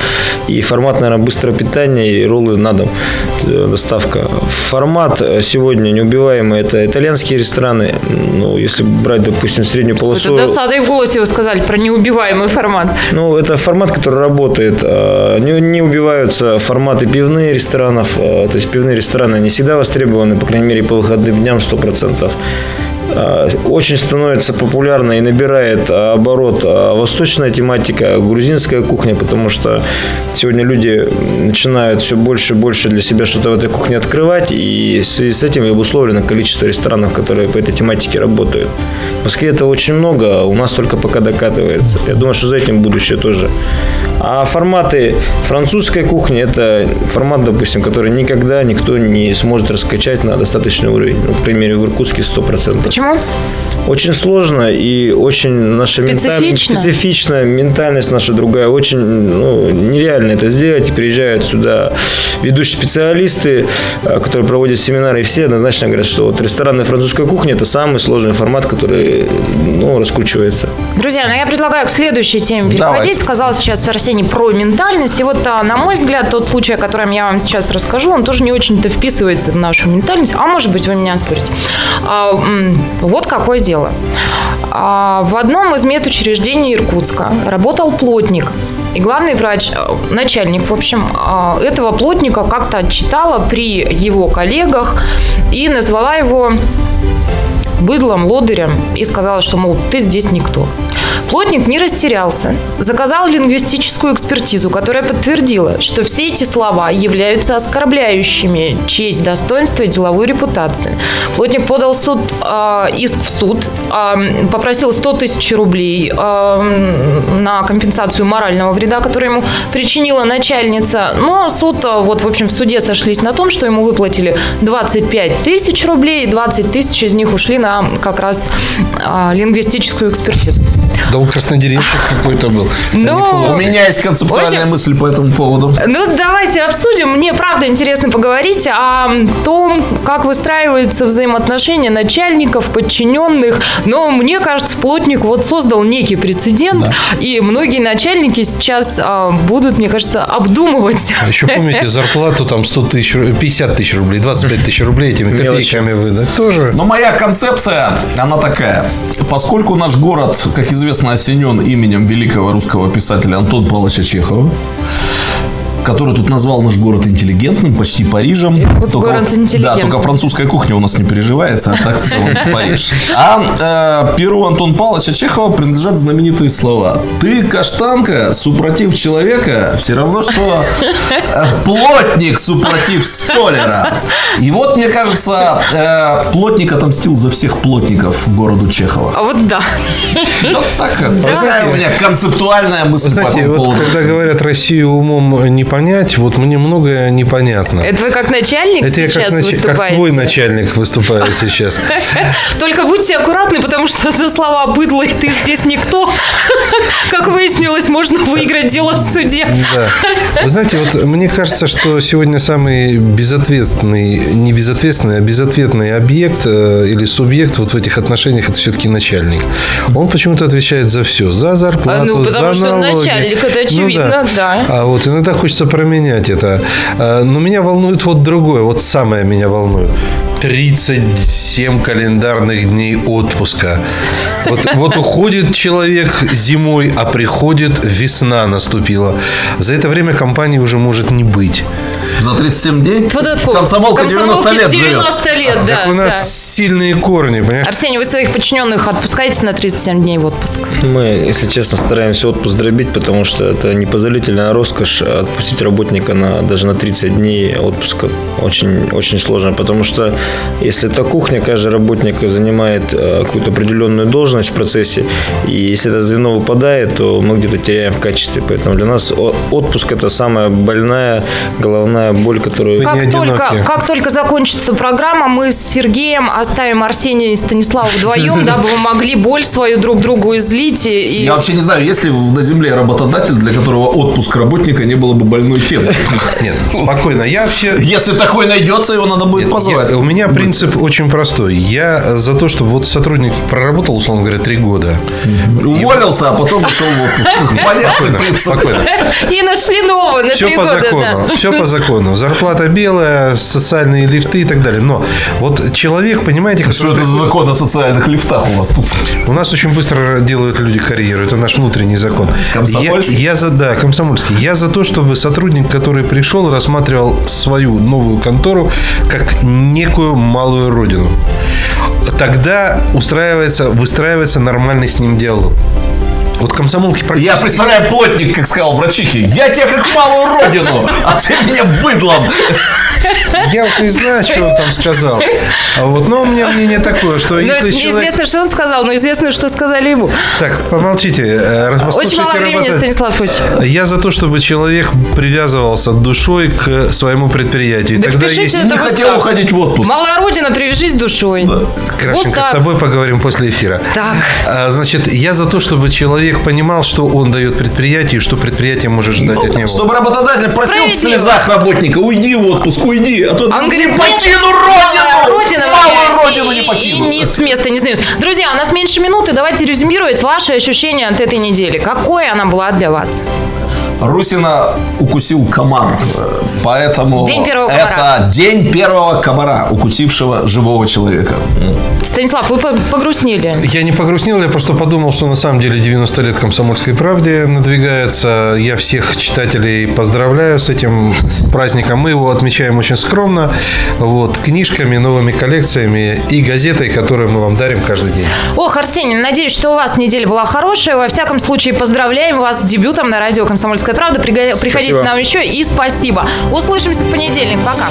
Speaker 7: и формат, наверное, быстрого питания и роллы на дом. э, Доставка. Формат сегодня неубиваемый. Это итальянские рестораны. Ну, если брать, допустим, среднюю полосу...
Speaker 1: Это и в голосе вы сказали про неубиваемый формат.
Speaker 7: Ну, это формат, который работает. А, Не, не убиваются форматы пивные ресторанов. То есть пивные рестораны, они всегда востребованы, по крайней мере, по выходным дням 100%. А, Очень становится популярна и набирает а, оборот а, восточная тематика, грузинская кухня, потому что сегодня люди начинают все больше и больше для себя что-то в этой кухне открывать, и в связи с этим и обусловлено количество ресторанов, которые по этой тематике работают. В Москве это очень много, у нас только пока докатывается. Я думаю, что за этим будущее тоже А форматы французской кухни – это формат, допустим, который никогда никто не сможет раскачать на достаточный уровень. Ну, к примеру, в Иркутске 100%.
Speaker 1: Почему?
Speaker 7: Очень сложно и очень наша менталь-
Speaker 1: Специфично?
Speaker 7: специфичная, ментальность наша другая. Очень ну, нереально это сделать. И приезжают сюда ведущие специалисты, э, которые проводят семинары, и все однозначно говорят, что вот ресторанная французская кухня – это самый сложный формат, который ну, раскручивается.
Speaker 1: Друзья, ну я предлагаю к следующей теме переходить.
Speaker 3: Давайте.
Speaker 1: Сказал сейчас Арсений про ментальность. И вот, а, на мой взгляд, тот случай, о котором я вам сейчас расскажу, он тоже не очень-то вписывается в нашу ментальность. А может быть, вы меня спорите. Вот какое дело. А, в одном из медучреждений Иркутска работал плотник. И главный врач, э, начальник, в общем, а, этого плотника как-то отчитала при его коллегах и назвала его быдлом, лодырем и сказала, что, мол, ты здесь никто. Плотник не растерялся, заказал лингвистическую экспертизу, которая подтвердила, что все эти слова являются оскорбляющими честь, достоинство и деловую репутацию. Плотник подал суд, э, иск в суд, э, попросил 100 тысяч рублей э, на компенсацию морального вреда, который ему причинила начальница. Но суд, вот, в общем, в суде сошлись на том, что ему выплатили 25 тысяч рублей, и 20 тысяч из них ушли на как раз э, лингвистическую экспертизу.
Speaker 4: Да он краснодеревщик какой-то был.
Speaker 1: Но-
Speaker 3: У меня есть концептуальная
Speaker 1: общем-
Speaker 3: мысль по этому поводу.
Speaker 1: Ну, давайте обсудим. Мне, правда, интересно поговорить о том, как выстраиваются взаимоотношения начальников, подчиненных. Но мне кажется, плотник вот создал некий прецедент, и многие начальники сейчас а, будут, мне кажется, обдумывать.
Speaker 4: А еще помните зарплату там 100 тысяч, ру- 50 тысяч рублей, 25 тысяч рублей этими копейками выдать. Тоже.
Speaker 3: Но моя концепция, она такая. Поскольку наш город, как известно, осенен именем великого русского писателя Антона Павловича Чехова, который тут назвал наш город интеллигентным, почти Парижем.
Speaker 1: Город
Speaker 3: вот-
Speaker 1: интеллигентный.
Speaker 3: Да, только французская кухня у нас не переживается, а так в целом Париж. А э, перу Антона Павловича Чехова принадлежат знаменитые слова. Ты, каштанка, супротив человека, все равно, что э, плотник супротив столяра. И вот, мне кажется, э, плотник отомстил за всех плотников городу Чехова.
Speaker 1: А вот да.
Speaker 3: Вот такая такая у меня концептуальная мысль
Speaker 4: Вы
Speaker 3: по
Speaker 4: знаете,
Speaker 3: этому
Speaker 4: вот
Speaker 3: поводу.
Speaker 4: когда говорят Россию умом не понять, вот мне многое непонятно.
Speaker 1: Это вы как начальник
Speaker 4: Это я
Speaker 1: сейчас
Speaker 4: как, нач- как твой начальник выступаю сейчас.
Speaker 1: Только будьте аккуратны, потому что за слова «быдло» и «ты здесь никто», как выяснилось, можно выиграть дело в суде.
Speaker 4: Да. Вы знаете, вот мне кажется, что сегодня самый безответственный, не безответственный, а безответный объект э, или субъект вот в этих отношениях это все-таки начальник. Он почему-то отвечает за все. За зарплату,
Speaker 1: А, ну,
Speaker 4: за
Speaker 1: потому что
Speaker 4: налоги.
Speaker 1: начальник, это
Speaker 4: Ну
Speaker 1: очевидно, да.
Speaker 4: А вот иногда хочется променять это. А, Но меня волнует вот другое. Вот самое меня волнует. 37 календарных дней отпуска. Вот, вот уходит человек зимой, а приходит весна наступила. За это время компании уже может не быть.
Speaker 3: За 37 дней
Speaker 1: это вот.
Speaker 3: комсомолка 90
Speaker 1: Комсомолке
Speaker 3: лет живет.
Speaker 1: 90 лет, да.
Speaker 4: так у нас
Speaker 1: да.
Speaker 4: сильные корни, понимаешь?
Speaker 1: Арсений, вы своих подчиненных отпускаете на 37 дней в отпуск?
Speaker 7: Мы, если честно, стараемся отпуск дробить, потому что это непозволительная роскошь отпустить работника на, даже на 30 дней отпуска. Очень, очень сложно, потому что если это кухня, каждый работник занимает э, какую-то определенную должность в процессе, и если это звено выпадает, то мы где-то теряем в качестве. Поэтому для нас отпуск – это самая больная головная боль, которую...
Speaker 1: Как
Speaker 4: не
Speaker 1: только, как только закончится программа, мы с Сергеем оставим Арсения и Станислава вдвоем, дабы вы могли боль свою друг другу излить. И, и-
Speaker 3: Я вообще не знаю, есть ли на земле работодатель, для которого отпуск работника не было бы больной темой.
Speaker 4: Нет, спокойно. Я вообще
Speaker 3: Если такой найдется, его надо будет позвать.
Speaker 4: Я- у меня принцип очень простой. Я за то, чтобы вот сотрудник проработал, условно говоря, три года.
Speaker 3: Уволился, а потом ушел в отпуск. Понятный
Speaker 4: Спокойно.
Speaker 1: И нашли нового на
Speaker 4: Все по закону. Все по закону. Зарплата белая, социальные лифты и так далее. Но вот человек, понимаете,
Speaker 3: Что
Speaker 4: который
Speaker 3: это за закон о социальных лифтах у вас тут?
Speaker 4: У нас очень быстро делают люди карьеру. Это наш внутренний закон.
Speaker 3: Комсомольский?
Speaker 4: Я, я за, да, комсомольский. Я за то, чтобы сотрудник, который пришел, рассматривал свою новую контору как некую малую родину. Тогда устраивается, выстраивается нормальный с ним диалог. Вот комсомолки
Speaker 3: Я представляю плотник, как сказал врачихе. Я тебя как малую родину, а ты меня быдлом.
Speaker 4: Я вот не знаю, что он там сказал. А вот, но у меня мнение такое, что
Speaker 1: Ну,
Speaker 4: если человек...
Speaker 1: Неизвестно, что он сказал, но известно, что сказали ему.
Speaker 4: Так, помолчите. э,
Speaker 1: Очень мало времени,
Speaker 4: работать.
Speaker 1: Станислав Ильич.
Speaker 4: Я за то, чтобы человек привязывался душой к своему предприятию.
Speaker 1: Да
Speaker 4: Тогда
Speaker 1: это
Speaker 3: Не хотел уходить в отпуск.
Speaker 1: Малая Родина, привяжись душой.
Speaker 4: Крашенко,
Speaker 1: Устав.
Speaker 4: с тобой поговорим после эфира.
Speaker 1: Так.
Speaker 4: А, Значит, я за то, чтобы человек понимал, что он дает предприятию, и что предприятие может ждать от него.
Speaker 3: Чтобы работодатель просил в слезах работника, уйди в отпуск, уйди, а то
Speaker 1: он
Speaker 3: не
Speaker 1: говорит, нет,
Speaker 3: покину родину,
Speaker 1: Родина
Speaker 3: малую
Speaker 1: моя,
Speaker 3: родину
Speaker 1: и-
Speaker 3: не
Speaker 1: и-
Speaker 3: покину.
Speaker 1: И, не с места не сдаюсь. Друзья, у нас меньше минуты. Давайте резюмировать ваши ощущения от этой недели. Какой она была для вас?
Speaker 3: Русина укусил комар, поэтому
Speaker 1: День первого комара.
Speaker 3: это день первого комара, укусившего живого человека.
Speaker 1: Станислав, вы по- погрустнели.
Speaker 4: Я не погрустнел, я просто подумал, что на самом деле 90 лет комсомольской правде надвигается. Я всех читателей поздравляю с этим праздником. Мы его отмечаем очень скромно. Вот, книжками, новыми коллекциями и газетой, которую мы вам дарим каждый день.
Speaker 1: Ох, Арсений, надеюсь, что у вас неделя была хорошая. Во всяком случае, поздравляем вас с дебютом на радио «Комсомольская правда». Приго- Приходите к нам еще и спасибо. Услышимся в понедельник. Пока.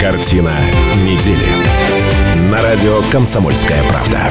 Speaker 6: Картина недели. На радио «Комсомольская правда».